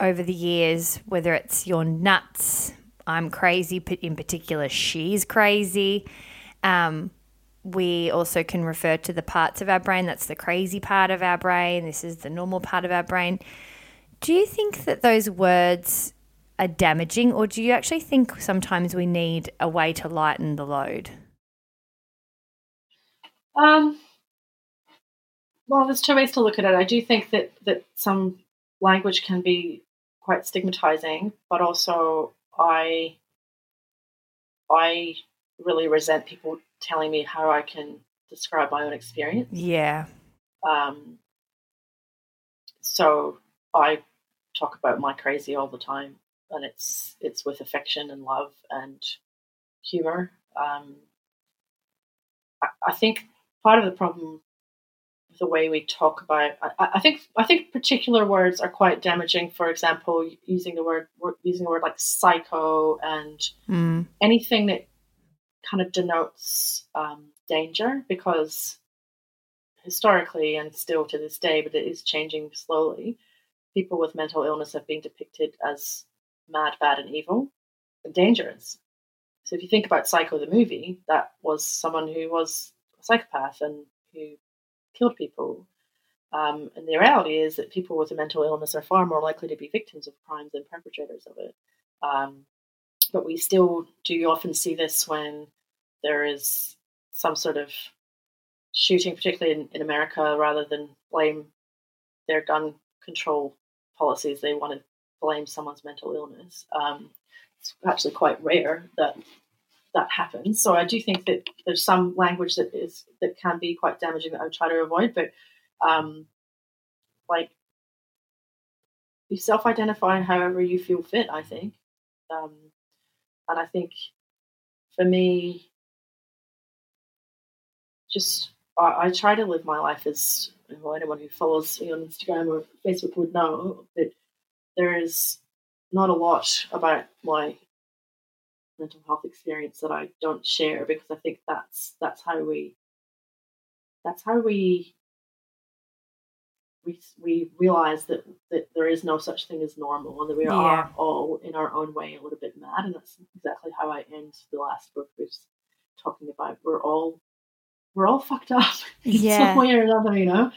over the years whether it's you're nuts i'm crazy in particular she's crazy um, we also can refer to the parts of our brain. That's the crazy part of our brain. This is the normal part of our brain. Do you think that those words are damaging, or do you actually think sometimes we need a way to lighten the load? Um, well, there's two ways to look at it. I do think that that some language can be quite stigmatizing, but also I I really resent people telling me how I can describe my own experience. Yeah. Um, so I talk about my crazy all the time, and it's it's with affection and love and humor. Um, I, I think part of the problem with the way we talk about I, I, think I think particular words are quite damaging. For example, using the word using a word like psycho and mm. anything that kind of denotes um, danger because historically and still to this day, but it is changing slowly, people with mental illness have been depicted as mad, bad, and evil and dangerous. So if you think about Psycho the movie, that was someone who was a psychopath and who killed people. Um, and the reality is that people with a mental illness are far more likely to be victims of crimes than perpetrators of it. Um, but we still do often see this when there is some sort of shooting, particularly in, in America, rather than blame their gun control policies, they want to blame someone's mental illness. Um, it's actually quite rare that that happens. So I do think that there's some language that is that can be quite damaging that I would try to avoid. But um, like you self-identify however you feel fit. I think, um, and I think for me, just I, I try to live my life as well, anyone who follows me on Instagram or Facebook would know that there is not a lot about my mental health experience that I don't share because I think that's that's how we that's how we we we realize that that there is no such thing as normal and that we yeah. are all in our own way a little bit mad and that's exactly how I end the last book was talking about we're all we're all fucked up (laughs) in yeah. some way or another, you know.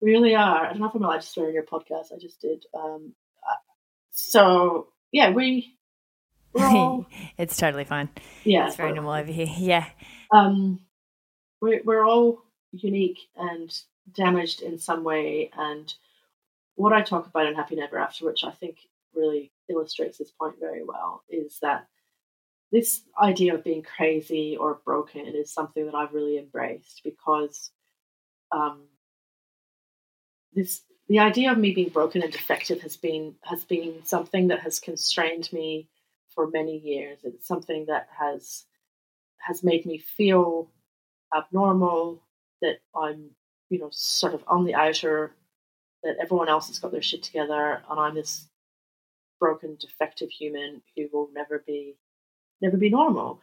We really are. I don't know if I'm allowed to swear in your podcast. I just did. Um, so yeah, we. (laughs) All, it's totally fine. Yeah, it's very normal over here. Yeah. Um, we're we're all unique and damaged in some way, and what I talk about in Happy Never After, which I think really illustrates this point very well, is that this idea of being crazy or broken is something that I've really embraced because um, this the idea of me being broken and defective has been has been something that has constrained me for many years. It's something that has has made me feel abnormal, that I'm, you know, sort of on the outer, that everyone else has got their shit together, and I'm this broken, defective human who will never be never be normal.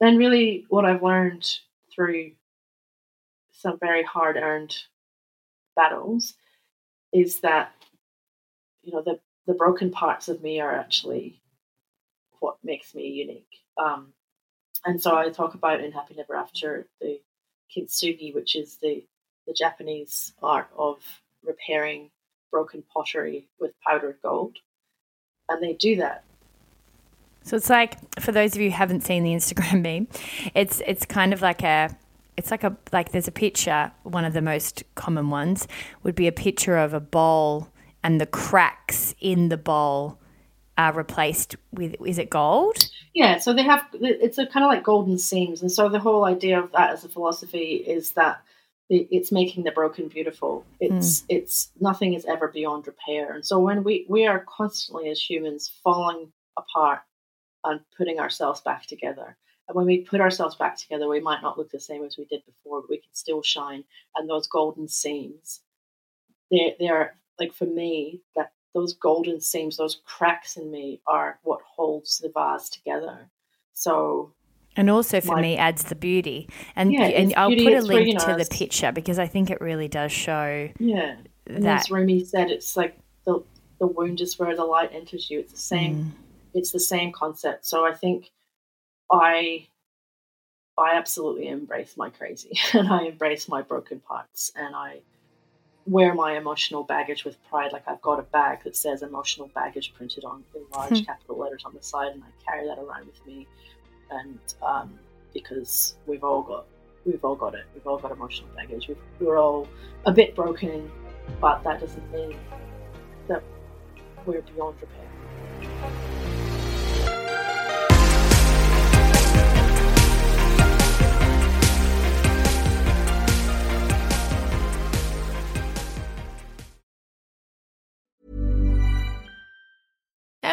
And really, what I've learned through some very hard earned battles is that, you know, the, the broken parts of me are actually what makes me unique. Um, and so I talk about in Happy Never After the kintsugi, which is the, the Japanese art of repairing broken pottery with powdered gold. And they do that so it's like for those of you who haven't seen the Instagram (laughs) meme, it's it's kind of like a it's like a like there's a picture, one of the most common ones would be a picture of a bowl and the cracks in the bowl are replaced with is it gold? Yeah, so they have it's a kind of like golden seams and so the whole idea of that as a philosophy is that it's making the broken beautiful. It's mm. it's nothing is ever beyond repair. And so when we we are constantly as humans falling apart and putting ourselves back together. And when we put ourselves back together, we might not look the same as we did before, but we can still shine. And those golden seams, they they are like for me that those golden seams, those cracks in me, are what holds the vase together. So. And also for my, me adds the beauty, and yeah, and I'll beauty, put a link to the picture because I think it really does show. Yeah, and that. as Rumi said, it's like the the wound is where the light enters you. It's the same. Mm it's the same concept. So I think I I absolutely embrace my crazy (laughs) and I embrace my broken parts and I wear my emotional baggage with pride. Like I've got a bag that says emotional baggage printed on in large capital letters on the side, and I carry that around with me. And um, because we've all got we've all got it. We've all got emotional baggage. we we're all a bit broken, but that doesn't mean that we're beyond repair.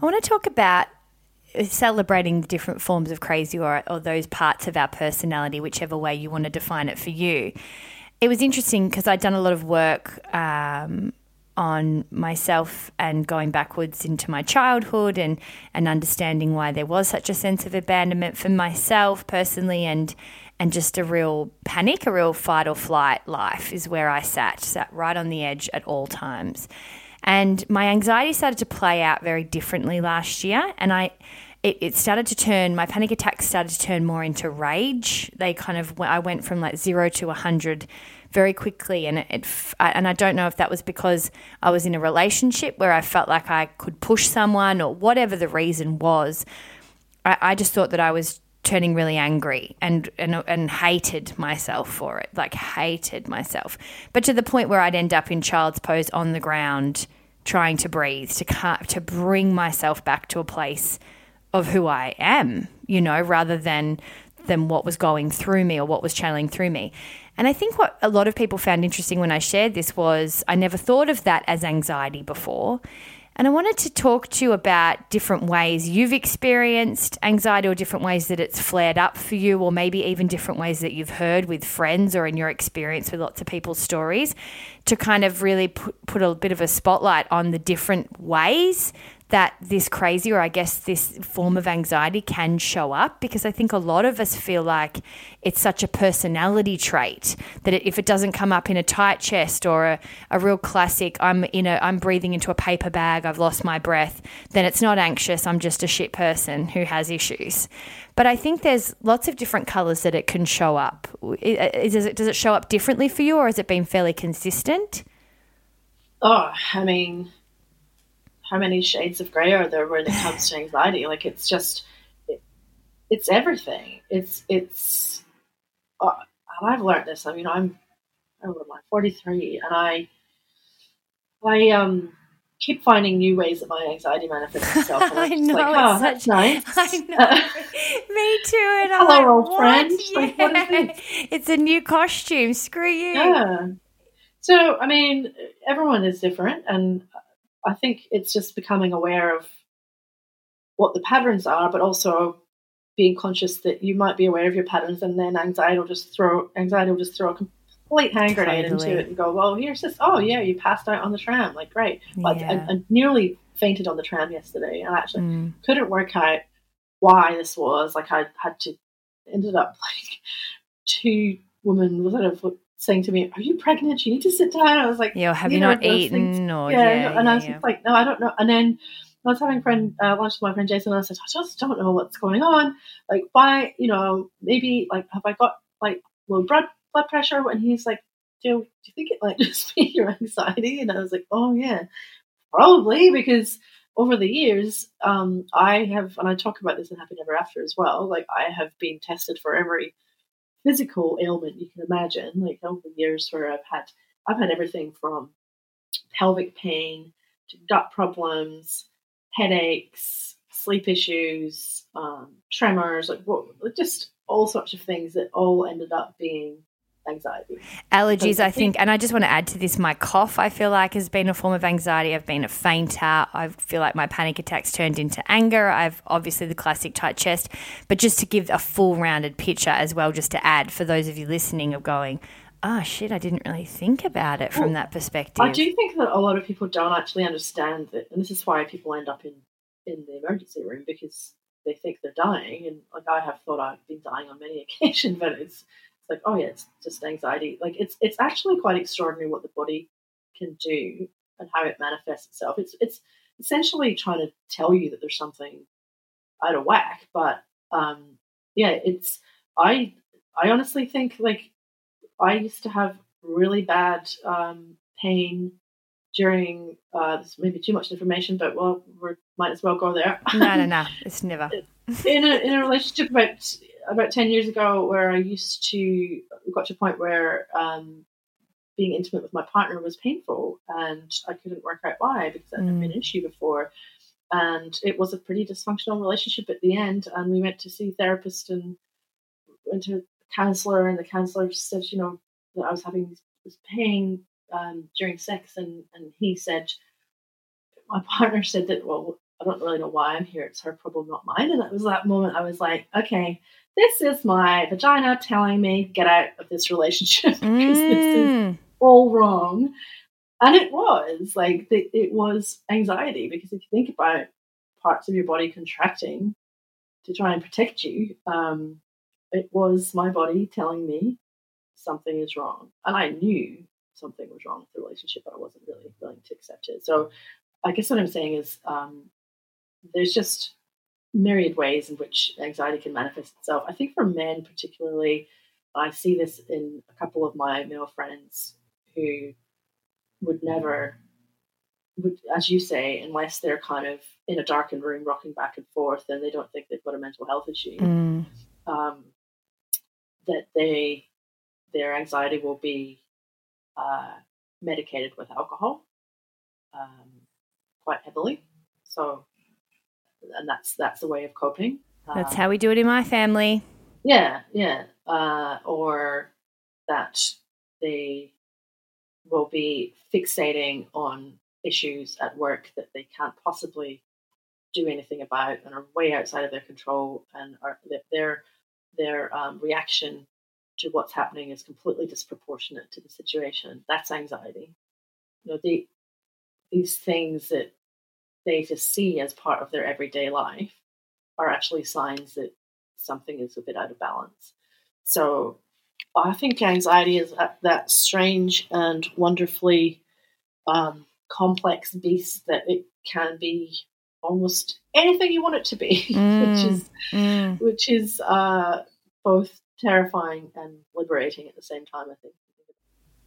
I want to talk about celebrating the different forms of crazy or, or those parts of our personality, whichever way you want to define it for you. It was interesting because I'd done a lot of work um, on myself and going backwards into my childhood and, and understanding why there was such a sense of abandonment for myself personally and and just a real panic, a real fight or flight life is where I sat, sat right on the edge at all times. And my anxiety started to play out very differently last year. And I, it, it started to turn, my panic attacks started to turn more into rage. They kind of, I went from like zero to 100 very quickly. And it, it, and I don't know if that was because I was in a relationship where I felt like I could push someone or whatever the reason was. I, I just thought that I was turning really angry and, and and hated myself for it like hated myself but to the point where I'd end up in child's pose on the ground trying to breathe to to bring myself back to a place of who I am, you know, rather than than what was going through me or what was channeling through me. And I think what a lot of people found interesting when I shared this was I never thought of that as anxiety before. And I wanted to talk to you about different ways you've experienced anxiety or different ways that it's flared up for you, or maybe even different ways that you've heard with friends or in your experience with lots of people's stories to kind of really put, put a bit of a spotlight on the different ways that this crazy or I guess this form of anxiety can show up because I think a lot of us feel like it's such a personality trait that if it doesn't come up in a tight chest or a, a real classic I'm in a I'm breathing into a paper bag I've lost my breath then it's not anxious I'm just a shit person who has issues but I think there's lots of different colors that it can show up does it does it show up differently for you or has it been fairly consistent oh I mean how many shades of gray are there when it comes to anxiety? Like it's just, it, it's everything. It's it's. Uh, and I've learned this. I mean, I'm, I am I? 43, and I, I um keep finding new ways that my anxiety manifests itself. (laughs) I know, ah, like, oh, that's such, nice. (laughs) I know. (laughs) Me too. And Hello, like, old what? friend. Yeah. Like, what is this? It's a new costume. Screw you. Yeah. So, I mean, everyone is different, and I think it's just becoming aware of what the patterns are, but also being conscious that you might be aware of your patterns, and then anxiety will just throw anxiety will just throw a complete hand grenade Totally. into it and go, "Well, here's this. Oh, yeah, you passed out on the tram. Like, great. Like, I, Yeah. I nearly fainted on the tram yesterday, and I actually Mm. couldn't work out why this was. Like, I had to ended up (laughs) like two women sort of saying to me, "Are you pregnant? You need to sit down." I was like, Yeah, have you neither not of eaten? Or yeah, yeah, and I was yeah. like, no, I don't know. And then I was having a friend uh, lunch with my friend Jason, and I said, I just don't know what's going on. Like, why, you know, maybe like have I got like low blood blood pressure? And he's like, do, do you think it might just be your anxiety? And I was like, oh yeah, probably because over the years, um, I have, and I talk about this in Happy Never After as well. Like, I have been tested for every physical ailment you can imagine. Like over the years, where I've had, I've had everything from pelvic pain to gut problems, headaches, sleep issues, um, tremors, like what, just all sorts of things that all ended up being anxiety. Allergies, I think, and I just want to add to this my cough, I feel like, has been a form of anxiety. I've been a fainter. I feel like my panic attacks turned into anger. I've obviously the classic tight chest. But just to give a full rounded picture as well, just to add for those of you listening of going, oh shit, I didn't really think about it from Well, that perspective. I do think that a lot of people don't actually understand that, and this is why people end up in in the emergency room because they think they're dying. And like I have thought I've been dying on many (laughs) occasions, but it's it's like, oh yeah, it's just anxiety. Like it's it's actually quite extraordinary what the body can do and how it manifests itself. It's it's essentially trying to tell you that there's something out of whack. But um, yeah, it's I I honestly think like I used to have really bad um, pain during uh, this may be too much information, but well, we might as well go there. no, no, no. It's never. in a in a relationship about about ten years ago, where I used to got to a point where um, being intimate with my partner was painful, and I couldn't work out why because that had been an issue before, and it was a pretty dysfunctional relationship at the end. And we went to see a therapist and went to a counselor, and the counselor said, you know, that I was having this, this pain um, during sex, and and he said, my (laughs) partner said that well I don't really know why I'm here. It's her problem, not mine. And that was that moment I was like, okay, this is my vagina telling me get out of this relationship (laughs) because this is Mm. all wrong. And it was like the, it was anxiety because if you think about parts of your body contracting to try and protect you, um, it was my body telling me something is wrong, and I knew something was wrong with the relationship, but I wasn't really willing to accept it. So I guess what I'm saying is um, there's just myriad ways in which anxiety can manifest itself. I think for men, particularly, I see this in a couple of my male friends who would never, would, as you say, unless they're kind of in a darkened room rocking back and forth and they don't think they've got a mental health issue, Mm. um, that they their anxiety will be uh, medicated with alcohol um, quite heavily. So, and that's that's a way of coping. That's Um, how we do it in my family. yeah, yeah. Uh, or that they will be fixating on issues at work that they can't possibly do anything about and are way outside of their control, and are their their um, reaction to what's happening is completely disproportionate to the situation. That's anxiety. You know, the these things that they just see as part of their everyday life are actually signs that something is a bit out of balance. So I think anxiety is that, that strange and wonderfully um, complex beast that it can be almost anything you want it to be, (laughs) which Mm. is Mm. which is uh, both terrifying and liberating at the same time. I think.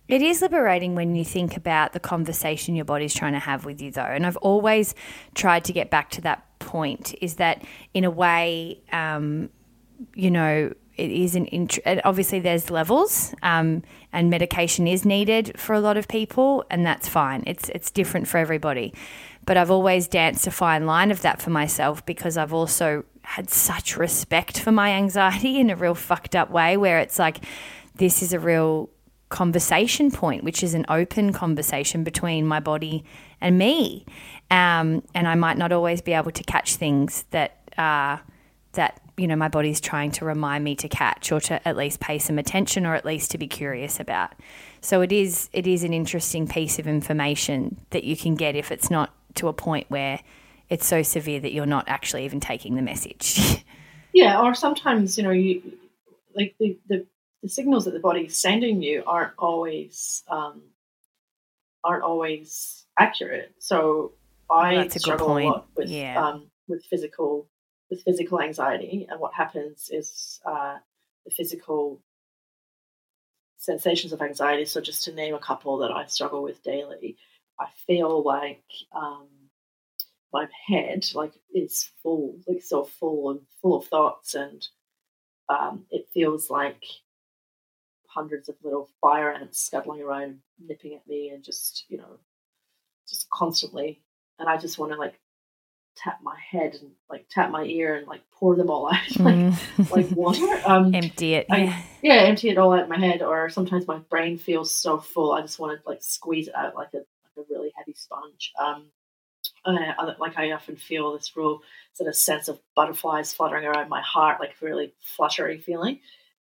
It is liberating when you think about the conversation your body's trying to have with you, though. And I've always tried to get back to that point is that, in a way, um, you know, it is an int- obviously there's levels um, and medication is needed for a lot of people and that's fine it's it's different for everybody but I've always danced a fine line of that for myself because I've also had such respect for my anxiety (laughs) in a real fucked up way where it's like this is a real conversation point, which is an open conversation between my body and me. Um, and I might not always be able to catch things that uh, that you know my body's trying to remind me to catch, or to at least pay some attention, or at least to be curious about. So it is it is an interesting piece of information that you can get if it's not to a point where it's so severe that you're not actually even taking the message. (laughs) Yeah, or sometimes you know you like the the, the signals that the body is sending you aren't always um, aren't always accurate. So I struggle point. a lot with Yeah. um, with physical with physical anxiety, and what happens is uh, the physical sensations of anxiety. So just to name a couple that I struggle with daily, I feel like um, my head like is full, like so full and full of thoughts, and um, it feels like hundreds of little fire ants scuttling around, nipping at me, and just you know, just constantly. And I just want to like tap my head and like tap my ear and like pour them all (laughs) out like mm. like water. Um, empty it. I, yeah, empty it all out of my head. Or sometimes my brain feels so full, I just want to like squeeze it out like a like a really heavy sponge. Um, uh, like I often feel this real sort of sense of butterflies fluttering around my heart, like a really fluttery feeling.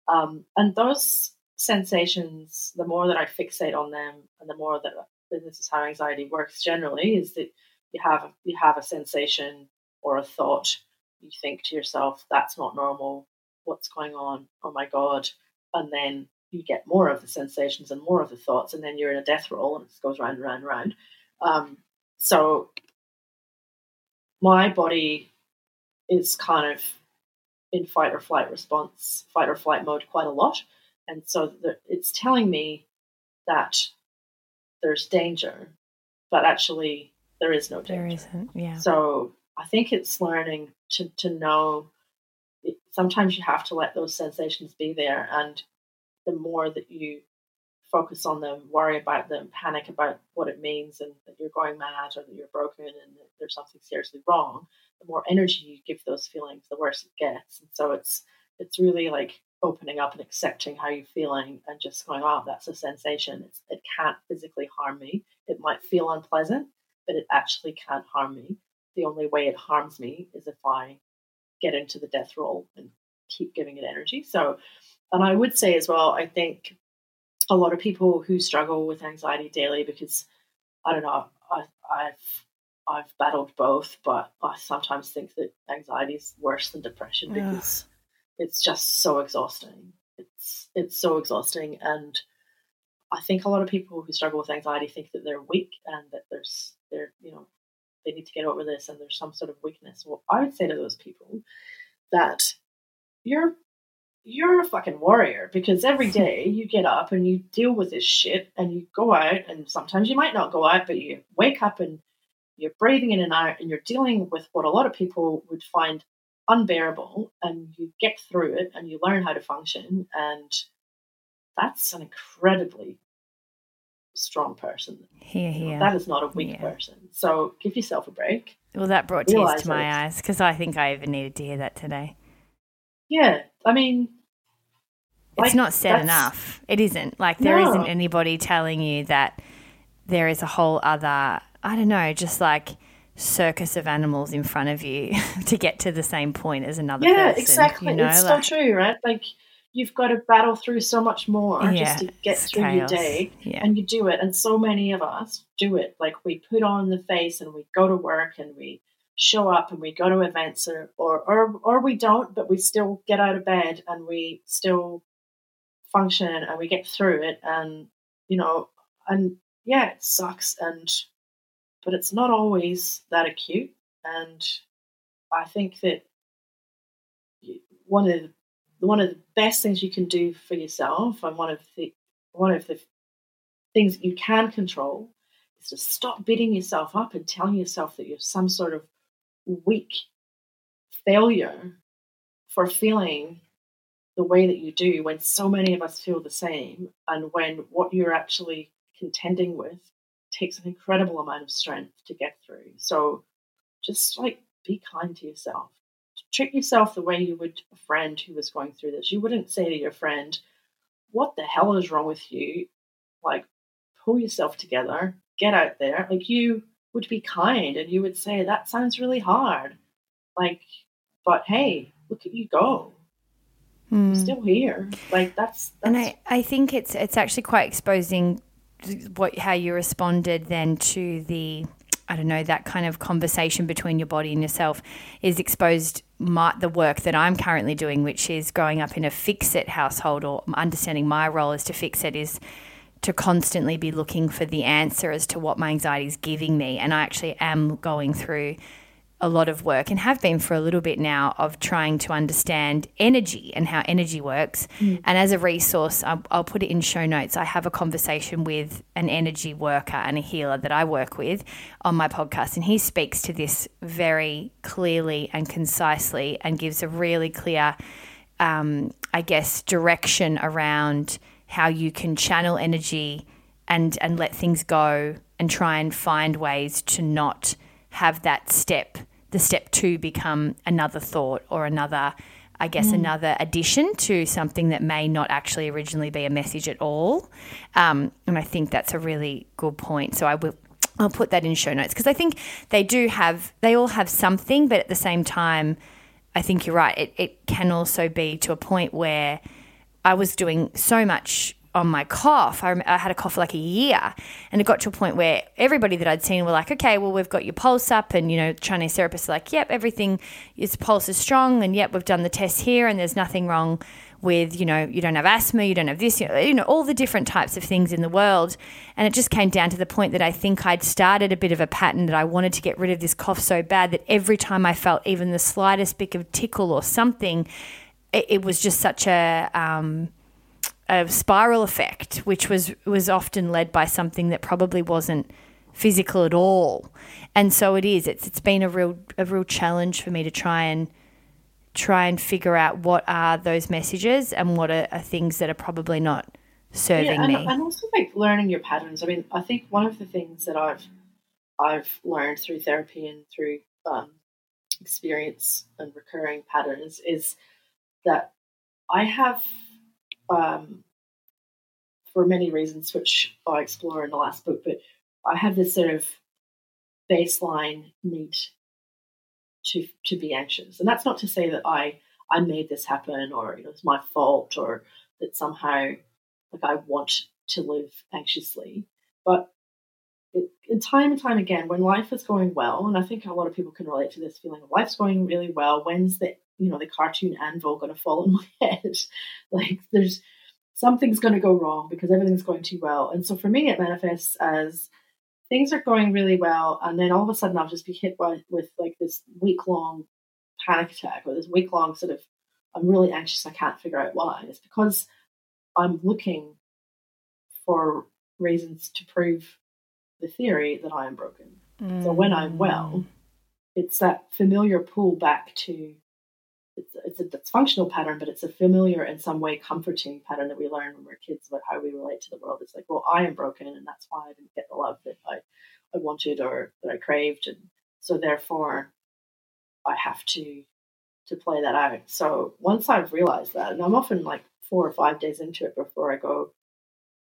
Um, and those sensations, the more that I fixate on them, and the more that this is how anxiety works generally, is that you have you have a sensation or a thought, you think to yourself, "That's not normal. What's going on? Oh my god!" And then you get more of the sensations and more of the thoughts, and then you're in a death roll, and it goes round and round and round. Um, so my body is kind of in fight or flight response, fight or flight mode quite a lot. And so the, it's telling me that there's danger, but actually there is no danger. There isn't, yeah. So I think it's learning to, to know it, sometimes you have to let those sensations be there. And the more that you focus on them, worry about them, panic about what it means and that you're going mad or that you're broken and that there's something seriously wrong, the more energy you give those feelings, the worse it gets. And so it's it's really like opening up and accepting how you're feeling and just going, oh, that's a sensation. It's, it can't physically harm me. It might feel unpleasant, but it actually can't harm me. The only way it harms me is if I get into the death roll and keep giving it energy. So, and I would say as well, I think a lot of people who struggle with anxiety daily because I don't know, I, I've I've battled both, but I sometimes think that anxiety is worse than depression because it's just so exhausting. It's it's so exhausting, and I think a lot of people who struggle with anxiety think that they're weak and that there's they're you know they need to get over this and there's some sort of weakness. Well, I would say to those people that you're you're a fucking warrior because every (laughs) day you get up and you deal with this shit and you go out and sometimes you might not go out but you wake up and you're breathing in and out and you're dealing with what a lot of people would find unbearable and you get through it and you learn how to function and that's an incredibly strong person. Here, here. That is not a weak yeah. person. So give yourself a break. Well, that brought tears to my eyes because I think I even needed to hear that today. Yeah, I mean, it's not said enough. It isn't. Like there no. not anybody telling you that there is a whole other I don't know, just like circus of animals in front of you (laughs) to get to the same point as another person. yeah, person. exactly. You know? It's like, so true, right? Like you've got to battle through so much more yeah, just to get through chaos. your day. Yeah. And you do it. And so many of us do it. Like we put on the face and we go to work and we show up and we go to events or, or, or, or we don't, but we still get out of bed and we still function and we get through it and you know and yeah it sucks and but it's not always that acute. And i think that one of the one of the best things you can do for yourself and one of the one of the things that you can control is to stop beating yourself up and telling yourself that you're some sort of weak failure for feeling the way that you do when so many of us feel the same and when what you're actually contending with takes an incredible amount of strength to get through. So just like be kind to yourself. Treat yourself the way you would a friend who was going through this. You wouldn't say to your friend, What the hell is wrong with you? Like, pull yourself together, get out there. Like, you would be kind and you would say, That sounds really hard. Like, but hey, look at you go mm. still here. Like that's, that's, and I, I think it's it's actually quite exposing what how you responded then to the I don't know that kind of conversation between your body and yourself is exposed my, the work that I'm currently doing, which is growing up in a fix it household or understanding my role as to fix it is to constantly be looking for the answer as to what my anxiety is giving me. And I actually am going through a lot of work and have been for a little bit now of trying to understand energy and how energy works. Mm. And as a resource, I'll, I'll, put it in show notes. I have a conversation with an energy worker and a healer that I work with on my podcast, and he speaks to this very clearly and concisely and gives a really clear, um, I guess, direction around how you can channel energy and and let things go and try and find ways to not have that step the step two become another thought or another I guess, mm. another addition to something that may not actually originally be a message at all. Um, and I think that's a really good point. So I will. I'll put that in show notes because I think they do have, they all have something, but at the same time, I think you're right. It, it can also be to a point where I was doing so much on my cough. I, I, had a cough for like a year, and it got to a point where everybody that I'd seen were like, "Okay, well, we've got your pulse up," and you know, Chinese therapists are like, "Yep, everything, your pulse is strong, and yep, we've done the test here, and there's nothing wrong with you know, you don't have asthma, you don't have this, you know, you know, all the different types of things in the world." And it just came down to the point that I think I'd started a bit of a pattern that I wanted to get rid of this cough so bad that every time I felt even the slightest bit of tickle or something, it, it was just such a um, a spiral effect, which was was often led by something that probably wasn't physical at all. And so it is. It's it's been a real a real challenge for me to try and try and figure out what are those messages and what are, are things that are probably not serving yeah, and, me. And also like learning your patterns. I mean, I think one of the things that I've I've learned through therapy and through um, experience and recurring patterns is that I have um, for many reasons, which I explore in the last book. But I have this sort of baseline need to to be anxious, and that's not to say that I I made this happen or you know it's my fault or that somehow like I want to live anxiously, but it, time and time again, when life is going well, and I think a lot of people can relate to this feeling of life's going really well. When's the you know the cartoon anvil going to fall on (laughs) my head? like there's something's going to go wrong because everything's going too well. And so for me, it manifests as things are going really well, and then all of a sudden I'll just be hit by, with like this week long panic attack or this week long sort of I'm really anxious. I can't figure out why. It's because I'm looking for reasons to prove the theory that I am broken. Mm. So when I'm well, mm. it's that familiar pull back to it's, it's a dysfunctional pattern, but it's a familiar in some way comforting pattern that we learn when we're kids about how we relate to the world. It's like, well, I am broken, and that's why I didn't get the love that I, I wanted or that I craved, and so therefore, I have to to play that out. So once I've realized that, and I'm often like four or five days into it before I go,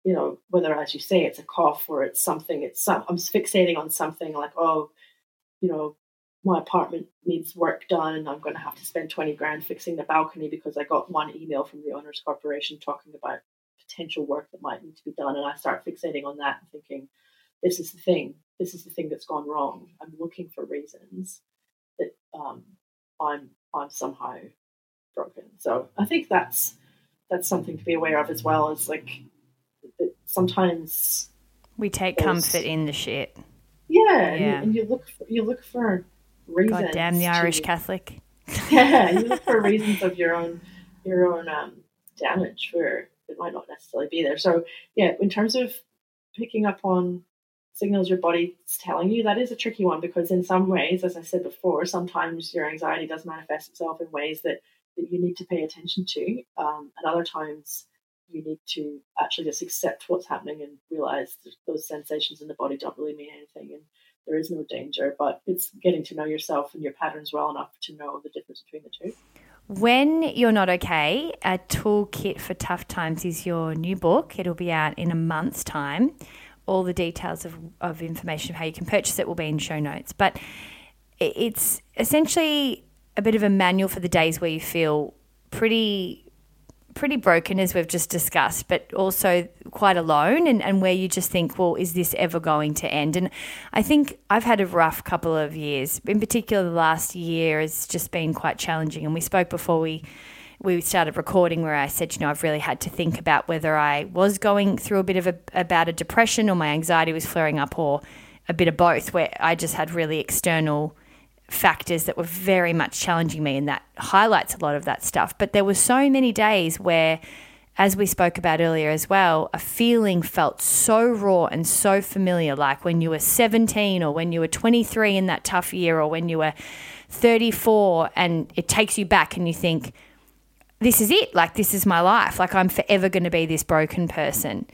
you know, whether as you say it's a cough or it's something, it's some, I'm fixating on something like, oh, you know, my apartment needs work done and I'm going to have to spend 20 grand fixing the balcony because I got one email from the owners corporation talking about potential work that might need to be done. And I start fixating on that and thinking this is the thing. This is the thing that's gone wrong. I'm looking for reasons that um, I'm I'm somehow broken. So I think that's that's something to be aware of as well as like sometimes we take comfort in the shit. Yeah, yeah. And, you, and you look for, you look for reasons. God damn the Irish to, Catholic. (laughs) yeah, (laughs) you look for reasons of your own your own um, damage where it might not necessarily be there. So yeah, in terms of picking up on signals your body's telling you, that is a tricky one because in some ways, as I said before, sometimes your anxiety does manifest itself in ways that, that you need to pay attention to, um, and other times you need to actually just accept what's happening and realize that those sensations in the body don't really mean anything and there is no danger, but it's getting to know yourself and your patterns well enough to know the difference between the two. When You're Not Okay, a toolkit for tough times is your new book. It'll be out in a month's time. All the details of, of information of how you can purchase it will be in show notes. But it's essentially a bit of a manual for the days where you feel pretty pretty broken, as we've just discussed, but also quite alone, and, and where you just think, well, is this ever going to end? And I think I've had a rough couple of years. In particular, the last year has just been quite challenging. And we spoke before we we started recording where I said, you know, I've really had to think about whether I was going through a bit of a, about a depression or my anxiety was flaring up or a bit of both, where I just had really external factors that were very much challenging me, and that highlights a lot of that stuff. But there were so many days where, as we spoke about earlier as well, a feeling felt so raw and so familiar, like when you were 17 or when you were 23 in that tough year or when you were 34, and it takes you back and you think, this is it. Like, this is my life. Like, I'm forever going to be this broken person.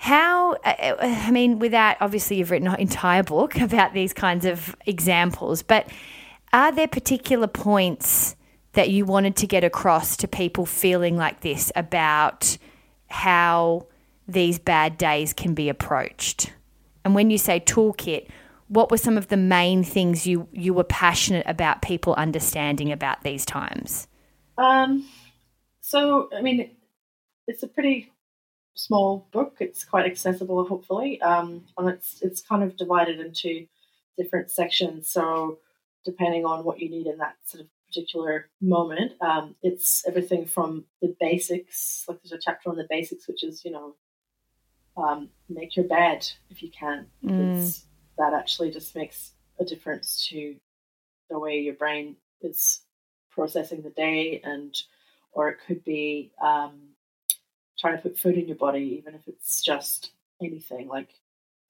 How, uh, uh, I mean, without obviously you've written an entire book (laughs) about these kinds of examples, but are there particular points that you wanted to get across to people feeling like this about how these bad days can be approached? And when you say toolkit, what were some of the main things you, you were passionate about people understanding about these times? Um, so, I mean, it's a pretty small book. It's quite accessible, hopefully, um, and it's it's kind of divided into different sections. So, depending on what you need in that sort of particular moment, um, it's everything from the basics. Like there's a chapter on the basics, which is you know, um, make your bed if you can, because mm. that actually just makes a difference to the way your brain is processing the day and or it could be um, trying to put food in your body, even if it's just anything, like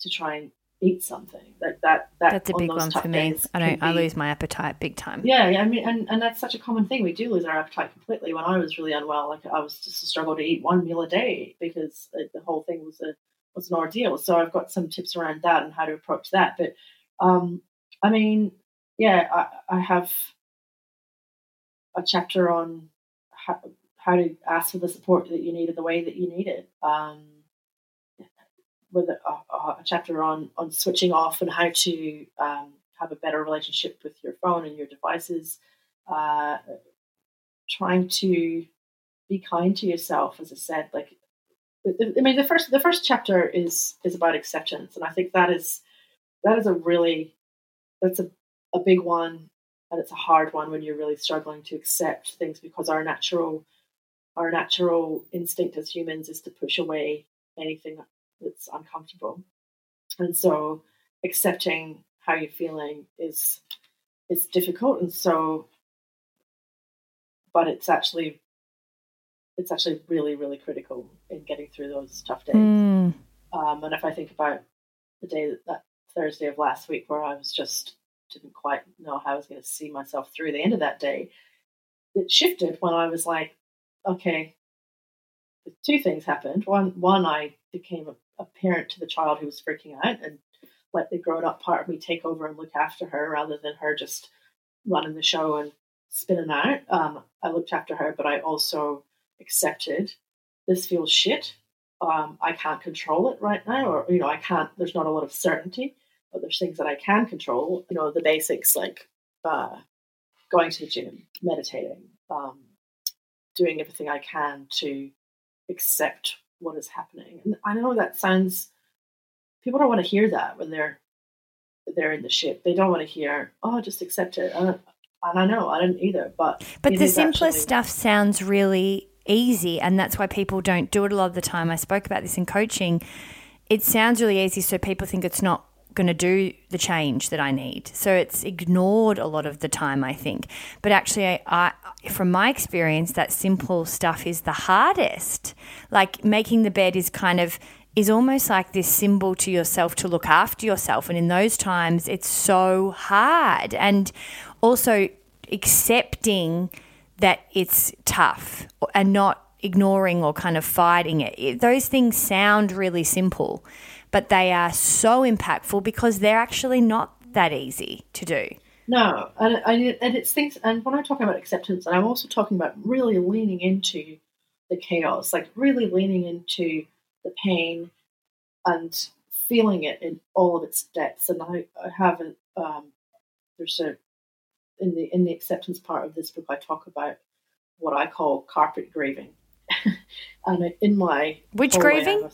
to try and eat something. Like that, that that's a big one for me. I don't. Be, I lose my appetite big time. Yeah, I mean, and, and that's such a common thing. We do lose our appetite completely. When I was really unwell, like I was just a struggle to eat one meal a day because the whole thing was a was an ordeal. So I've got some tips around that and how to approach that. But um, I mean, yeah, I, I have a chapter on how, to ask for the support that you need in the way that you need it. Um, with a, a, a, chapter on on switching off and how to um, have a better relationship with your phone and your devices. Uh, trying to be kind to yourself, as I said, like I mean, the first the first chapter is is about acceptance, and I think that is that is a really that's a, a big one and it's a hard one when you're really struggling to accept things because our natural our natural instinct as humans is to push away anything that's uncomfortable and so accepting how you're feeling is is difficult and so but it's actually it's actually really really critical in getting through those tough days mm. um, and if i think about the day that, that thursday of last week where i was just didn't quite know how I was going to see myself through the end of that day. It shifted when I was like, okay, two things happened. One, one I became a, a parent to the child who was freaking out and let the grown up part of me take over and look after her rather than her just running the show and spinning out. Um, I looked after her, but I also accepted this feels shit. Um, I can't control it right now, or you know, I can't. There's not a lot of certainty but there's things that I can control. You know, the basics like uh, going to the gym, meditating, um, doing everything I can to accept what is happening. And I know that sounds people don't want to hear that when they're they're in the ship. They don't want to hear, "Oh, just accept it." Uh, and I know I didn't either, but but the simplest actually... stuff sounds really easy, and that's why people don't do it a lot of the time. I spoke about this in coaching. It sounds really easy, so people think it's not going to do the change that I need. So it's ignored a lot of the time, I think. But actually, I, I, from my experience, that simple stuff is the hardest. Like making the bed is kind of is almost like this symbol to yourself to look after yourself. And in those times, it's so hard. And also accepting that it's tough and not ignoring or kind of fighting it. Those things sound really simple but they are so impactful because they're actually not that easy to do. No, and, and it's things, and when I'm talking about acceptance, and I'm also talking about really leaning into the chaos, like really leaning into the pain and feeling it in all of its depths. And I, I haven't, um, there's a, in the in the acceptance part of this book, I talk about what I call carpet grieving. (laughs) and in my which grieving?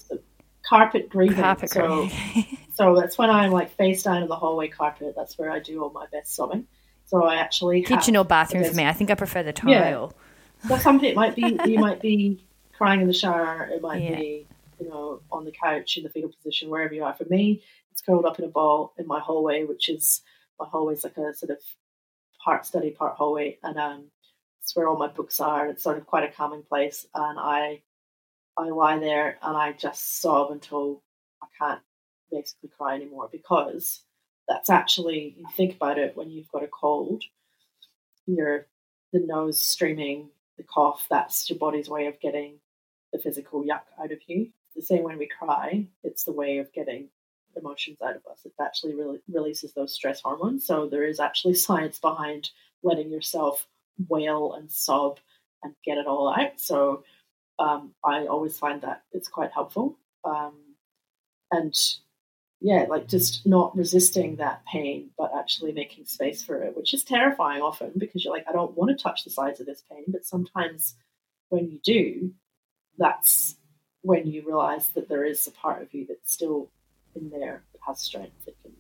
Carpet grieving. Carpet so, (laughs) so that's when I'm like face down in the hallway carpet. That's where I do all my best sobbing. So I actually kitchen or bathroom for me. I think I prefer the tile. Yeah. So something it might be you might be crying in the shower. It might yeah. be you know on the couch in the fetal position wherever you are. For me, it's curled up in a ball in my hallway, which is my hallway's like a sort of part study, part hallway, and um, it's where all my books are. It's sort of quite a calming place, and I I lie there and I just sob until I can't basically cry anymore because that's actually you think about it when you've got a cold, your the nose streaming, the cough, that's your body's way of getting the physical yuck out of you. The same when we cry, it's the way of getting emotions out of us. It actually really releases those stress hormones. So there is actually (laughs) science behind letting yourself wail and sob and get it all out. So um, I always find that it's quite helpful. Um, and yeah, like just not resisting that pain, but actually making space for it, which is terrifying often because you're like, I don't want to touch the sides of this pain. But sometimes when you do, that's when you realize that there is a part of you that's still in there that has strength that can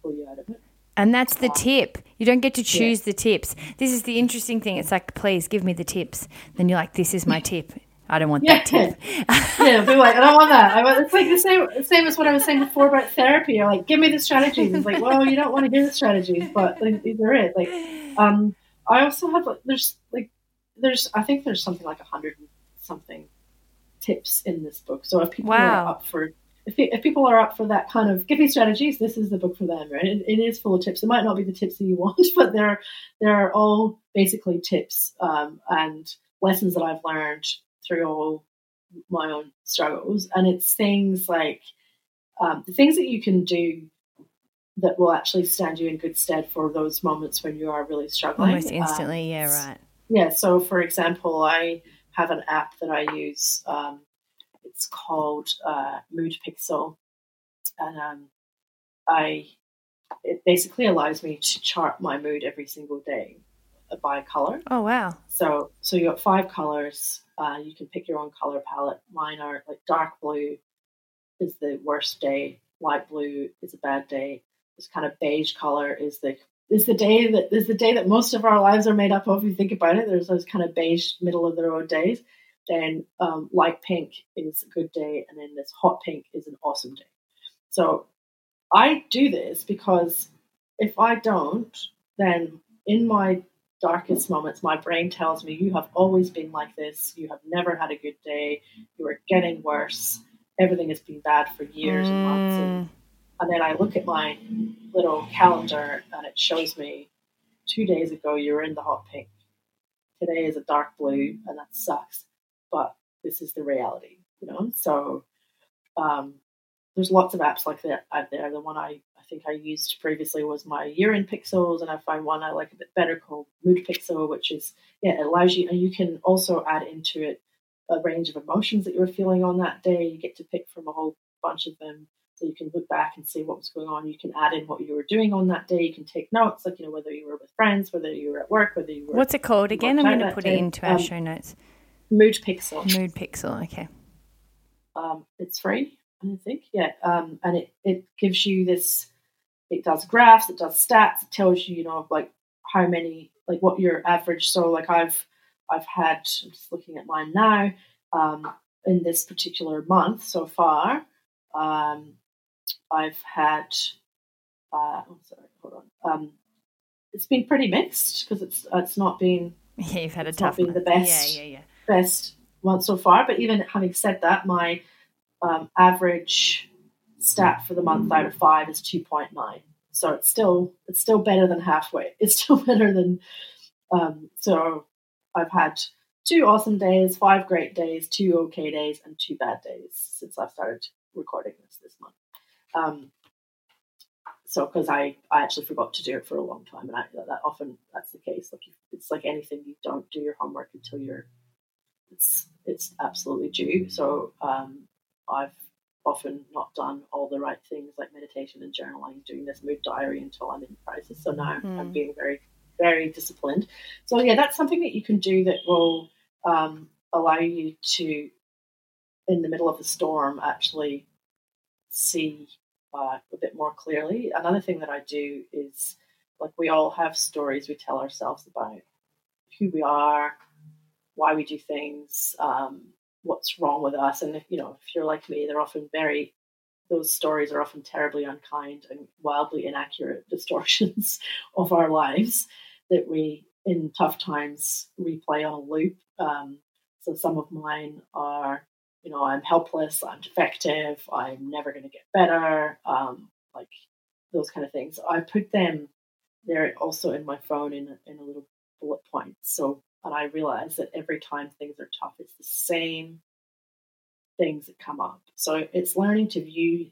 pull you out of it. And that's the tip. You don't get to choose yeah. the tips. This is the interesting thing. It's like, please give me the tips. Then you're like, this is my (laughs) tip. I don't want yeah. that tip. (laughs) yeah, be like, I don't want that. I want, it's like the same, same as what I was saying before about therapy. You're like, give me the strategies. It's like, well, you don't want to hear the strategies, but like, these are it. Like, um, I also have like, there's like, there's, I think there's something like a hundred something tips in this book. So if people wow. are up for if, if people are up for that kind of give me strategies, this is the book for them, right? It, it is full of tips. It might not be the tips that you want, (laughs) but they're they're all basically tips um, and lessons that I've learned through all my own struggles. And it's things like um, the things that you can do that will actually stand you in good stead for those moments when you are really struggling. Almost instantly, um, yeah, right. Yeah. So, for example, I have an app that I use. Um, it's called uh, Mood Pixel, and um, I it basically allows me to chart my mood every single day by color. Oh wow! So so you got five colors. Uh, you can pick your own color palette. Mine are like dark blue is the worst day. Light blue is a bad day. This kind of beige color is the is the day that is the day that most of our lives are made up of. If you think about it, there's those kind of beige middle of the road days. Then um, light pink is a good day, and then this hot pink is an awesome day. So I do this because if I don't, then in my darkest moments, my brain tells me, You have always been like this. You have never had a good day. You are getting worse. Everything has been bad for years mm. and months. And, mm. and then I look at my little calendar and it shows me two days ago you were in the hot pink. Today is a dark blue, and that sucks. But this is the reality, you know? So um, there's lots of apps like that out there. The one I I think I used previously was my Year in Pixels, and I find one I like a bit better called Mood Pixel, which is yeah, it allows you, and you can also add into it a range of emotions that you were feeling on that day. You get to pick from a whole bunch of them, so you can look back and see what was going on. You can add in what you were doing on that day. You can take notes, like you know whether you were with friends, whether you were at work, whether you were. What's it called again? I'm going to put it into our um, show notes. Mood Pixel. Mood Pixel. Okay. Um, it's free. I think, yeah, um, and it, it gives you this it does graphs, it does stats, it tells you, you know, like how many, like what your average. So, like I've, I've had, I'm just looking at mine now, um, in this particular month so far, um, I've had, uh, oh, sorry, hold on. Um, it's been pretty mixed because it's it's not been yeah you've had a tough been the best yeah yeah yeah best one so far. But even having said that, my um, average stat for the month out of five is 2.9 so it's still it's still better than halfway. (laughs) It's still better than um, so i've had two awesome days five great days two okay days and two bad days since i've started recording this this month. Um, so because I, I actually forgot to do it for a long time and I, that often that's the case. Like it's like anything you don't do your homework until you're it's it's absolutely due. So um, i've often not done all the right things like meditation and journaling, doing this mood diary until I'm in crisis. So now mm. I'm being very, very disciplined. So yeah, that's something that you can do that will um, allow you to, in the middle of the storm, actually see uh, a bit more clearly. Another thing that I do is like we all have stories we tell ourselves about who we are, why we do things, um, what's wrong with us. And if, you know, if you're like me, they're often very those stories are often terribly unkind and wildly inaccurate (laughs) distortions of our lives that we, in tough times, replay on a loop. Um, so some of mine are, you know, I'm helpless, I'm defective, I'm never going to get better, um, like those kind of things. I put them there also in my phone in in a little bullet point. So and I realize that every time things are tough, it's the same things that come up. So it's learning to view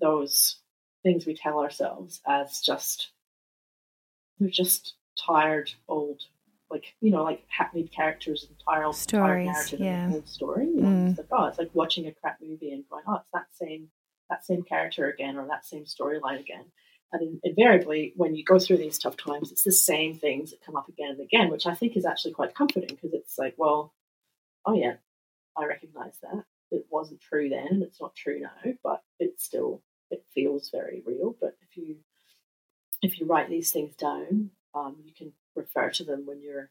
those things we tell ourselves as just they're just tired old like you know like hackneyed characters and tired, Stories, tired narrative yeah. the story you know Mm. it's like oh it's like watching a crap movie and going oh it's that same that same character again or that same storyline again and in, invariably when you go through these tough times it's the same things that come up again and again which i think is actually quite comforting because it's like well oh yeah i recognize that it wasn't true then and it's not true now but it still it feels very real but if you if you write these things down um, you can refer to them when you're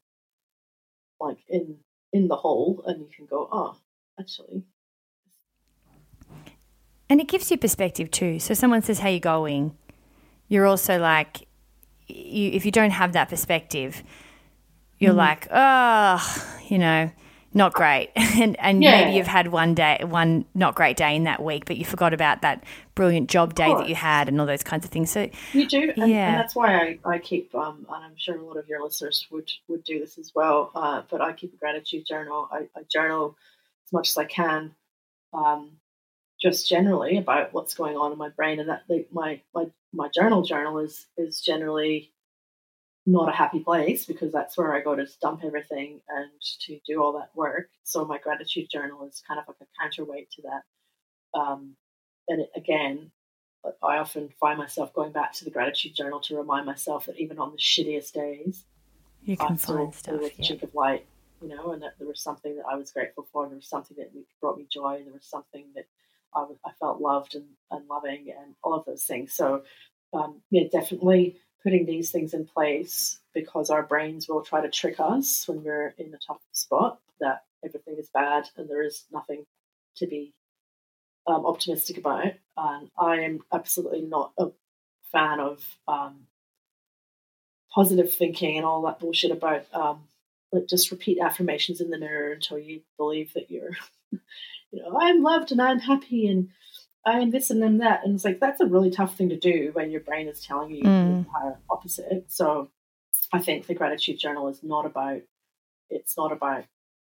like in in the hole and you can go oh actually And it gives you perspective too. So someone says, "How you going?" You're also like, you, if you don't have that perspective, you're like, oh, you know, not great. (laughs) and and Yeah. maybe you've had one day, one not great day in that week, but you forgot about that brilliant job day that you had and all those kinds of things. So You do, and, Yeah. and that's why I, I keep, um, and I'm sure a lot of your listeners would would do this as well. Uh, but I keep a gratitude journal. I, I journal as much as I can, um, just generally about what's going on in my brain, and that like, my my my journal journal is is generally not a happy place because that's where I go to dump everything and to do all that work. So my gratitude journal is kind of like a counterweight to that. Um, and it, again, I often find myself going back to the gratitude journal to remind myself that even on the shittiest days, you can still find there stuff. was a Yeah. chink of light, you know, and that there was something that I was grateful for, and there was something that brought me joy, and there was something that I, was, I felt loved and, and loving, and all of those things. So, um, yeah, definitely putting these things in place because our brains will try to trick us when we're in a tough spot that everything is bad and there is nothing to be um, optimistic about. And I am absolutely not a fan of um, positive thinking and all that bullshit about um, like just repeat affirmations in the mirror until you believe that you're, (laughs) you know, I'm loved and I'm happy and I'm this and I'm that. And it's like that's a really tough thing to do when your brain is telling you the Mm. entire opposite. So I think the gratitude journal is not about it's not about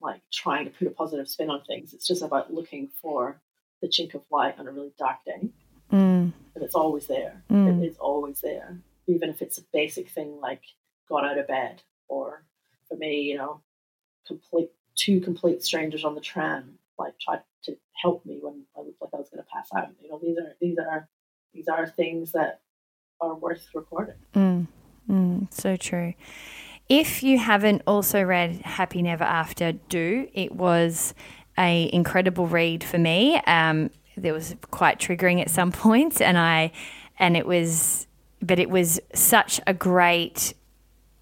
like trying to put a positive spin on things. It's just about looking for the chink of light on a really dark day. Mm, And it's always there. Mm. It is always there. Even if it's a basic thing like got out of bed or for me, you know, complete two complete strangers on the tram like tried to help me when I looked like I was gonna pass out. You know, these are these are these are things that are worth recording. mm, mm, so true. If you haven't also read Happy Never After, do. It was a incredible read for me. Um, there was quite triggering at some (laughs) points, and I, and it was, but it was such a great,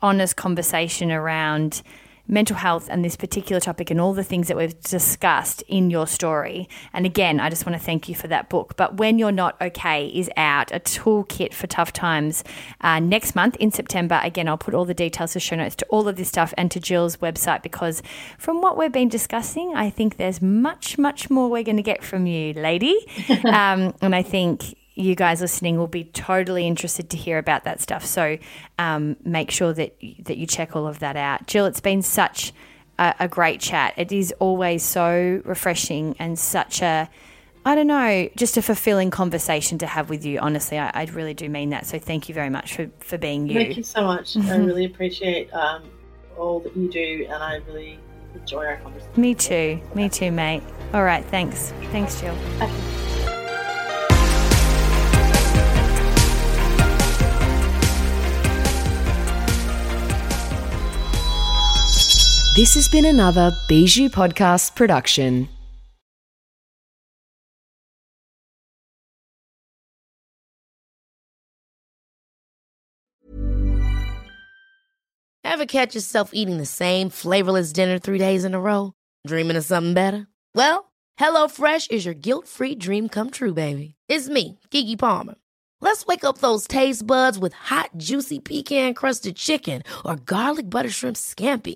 honest conversation around mental health and this particular topic and all the things that we've discussed in your story. And again, I just want to thank you for that book. But When You're Not Okay is out, a toolkit for tough times uh, next month in September. Again, I'll put all the details, the show notes to all of this stuff and to Jill's website because from what we've been discussing, I think there's much, much more we're going to get from you, lady. (laughs) um, and I think you guys listening will be totally interested to hear about that stuff. So um, make sure that that you check all of that out. Jill, it's been such a, a great chat. It is always so refreshing and such a I don't know, just a fulfilling conversation to have with you. Honestly, I, I really do mean that. So thank you very much for, for being you. Thank you so much. I really appreciate um, all that you do and I really enjoy our conversation. Me too. Me too, mate. All right. Thanks. Thanks, Jill. This has been another Bijou Podcast production. Ever catch yourself eating the same flavorless dinner three days in a row? Dreaming of something better? Well, HelloFresh is your guilt-free dream come true, baby. It's me, Keke Palmer. Let's wake up those taste buds with hot, juicy pecan-crusted chicken or garlic butter shrimp scampi.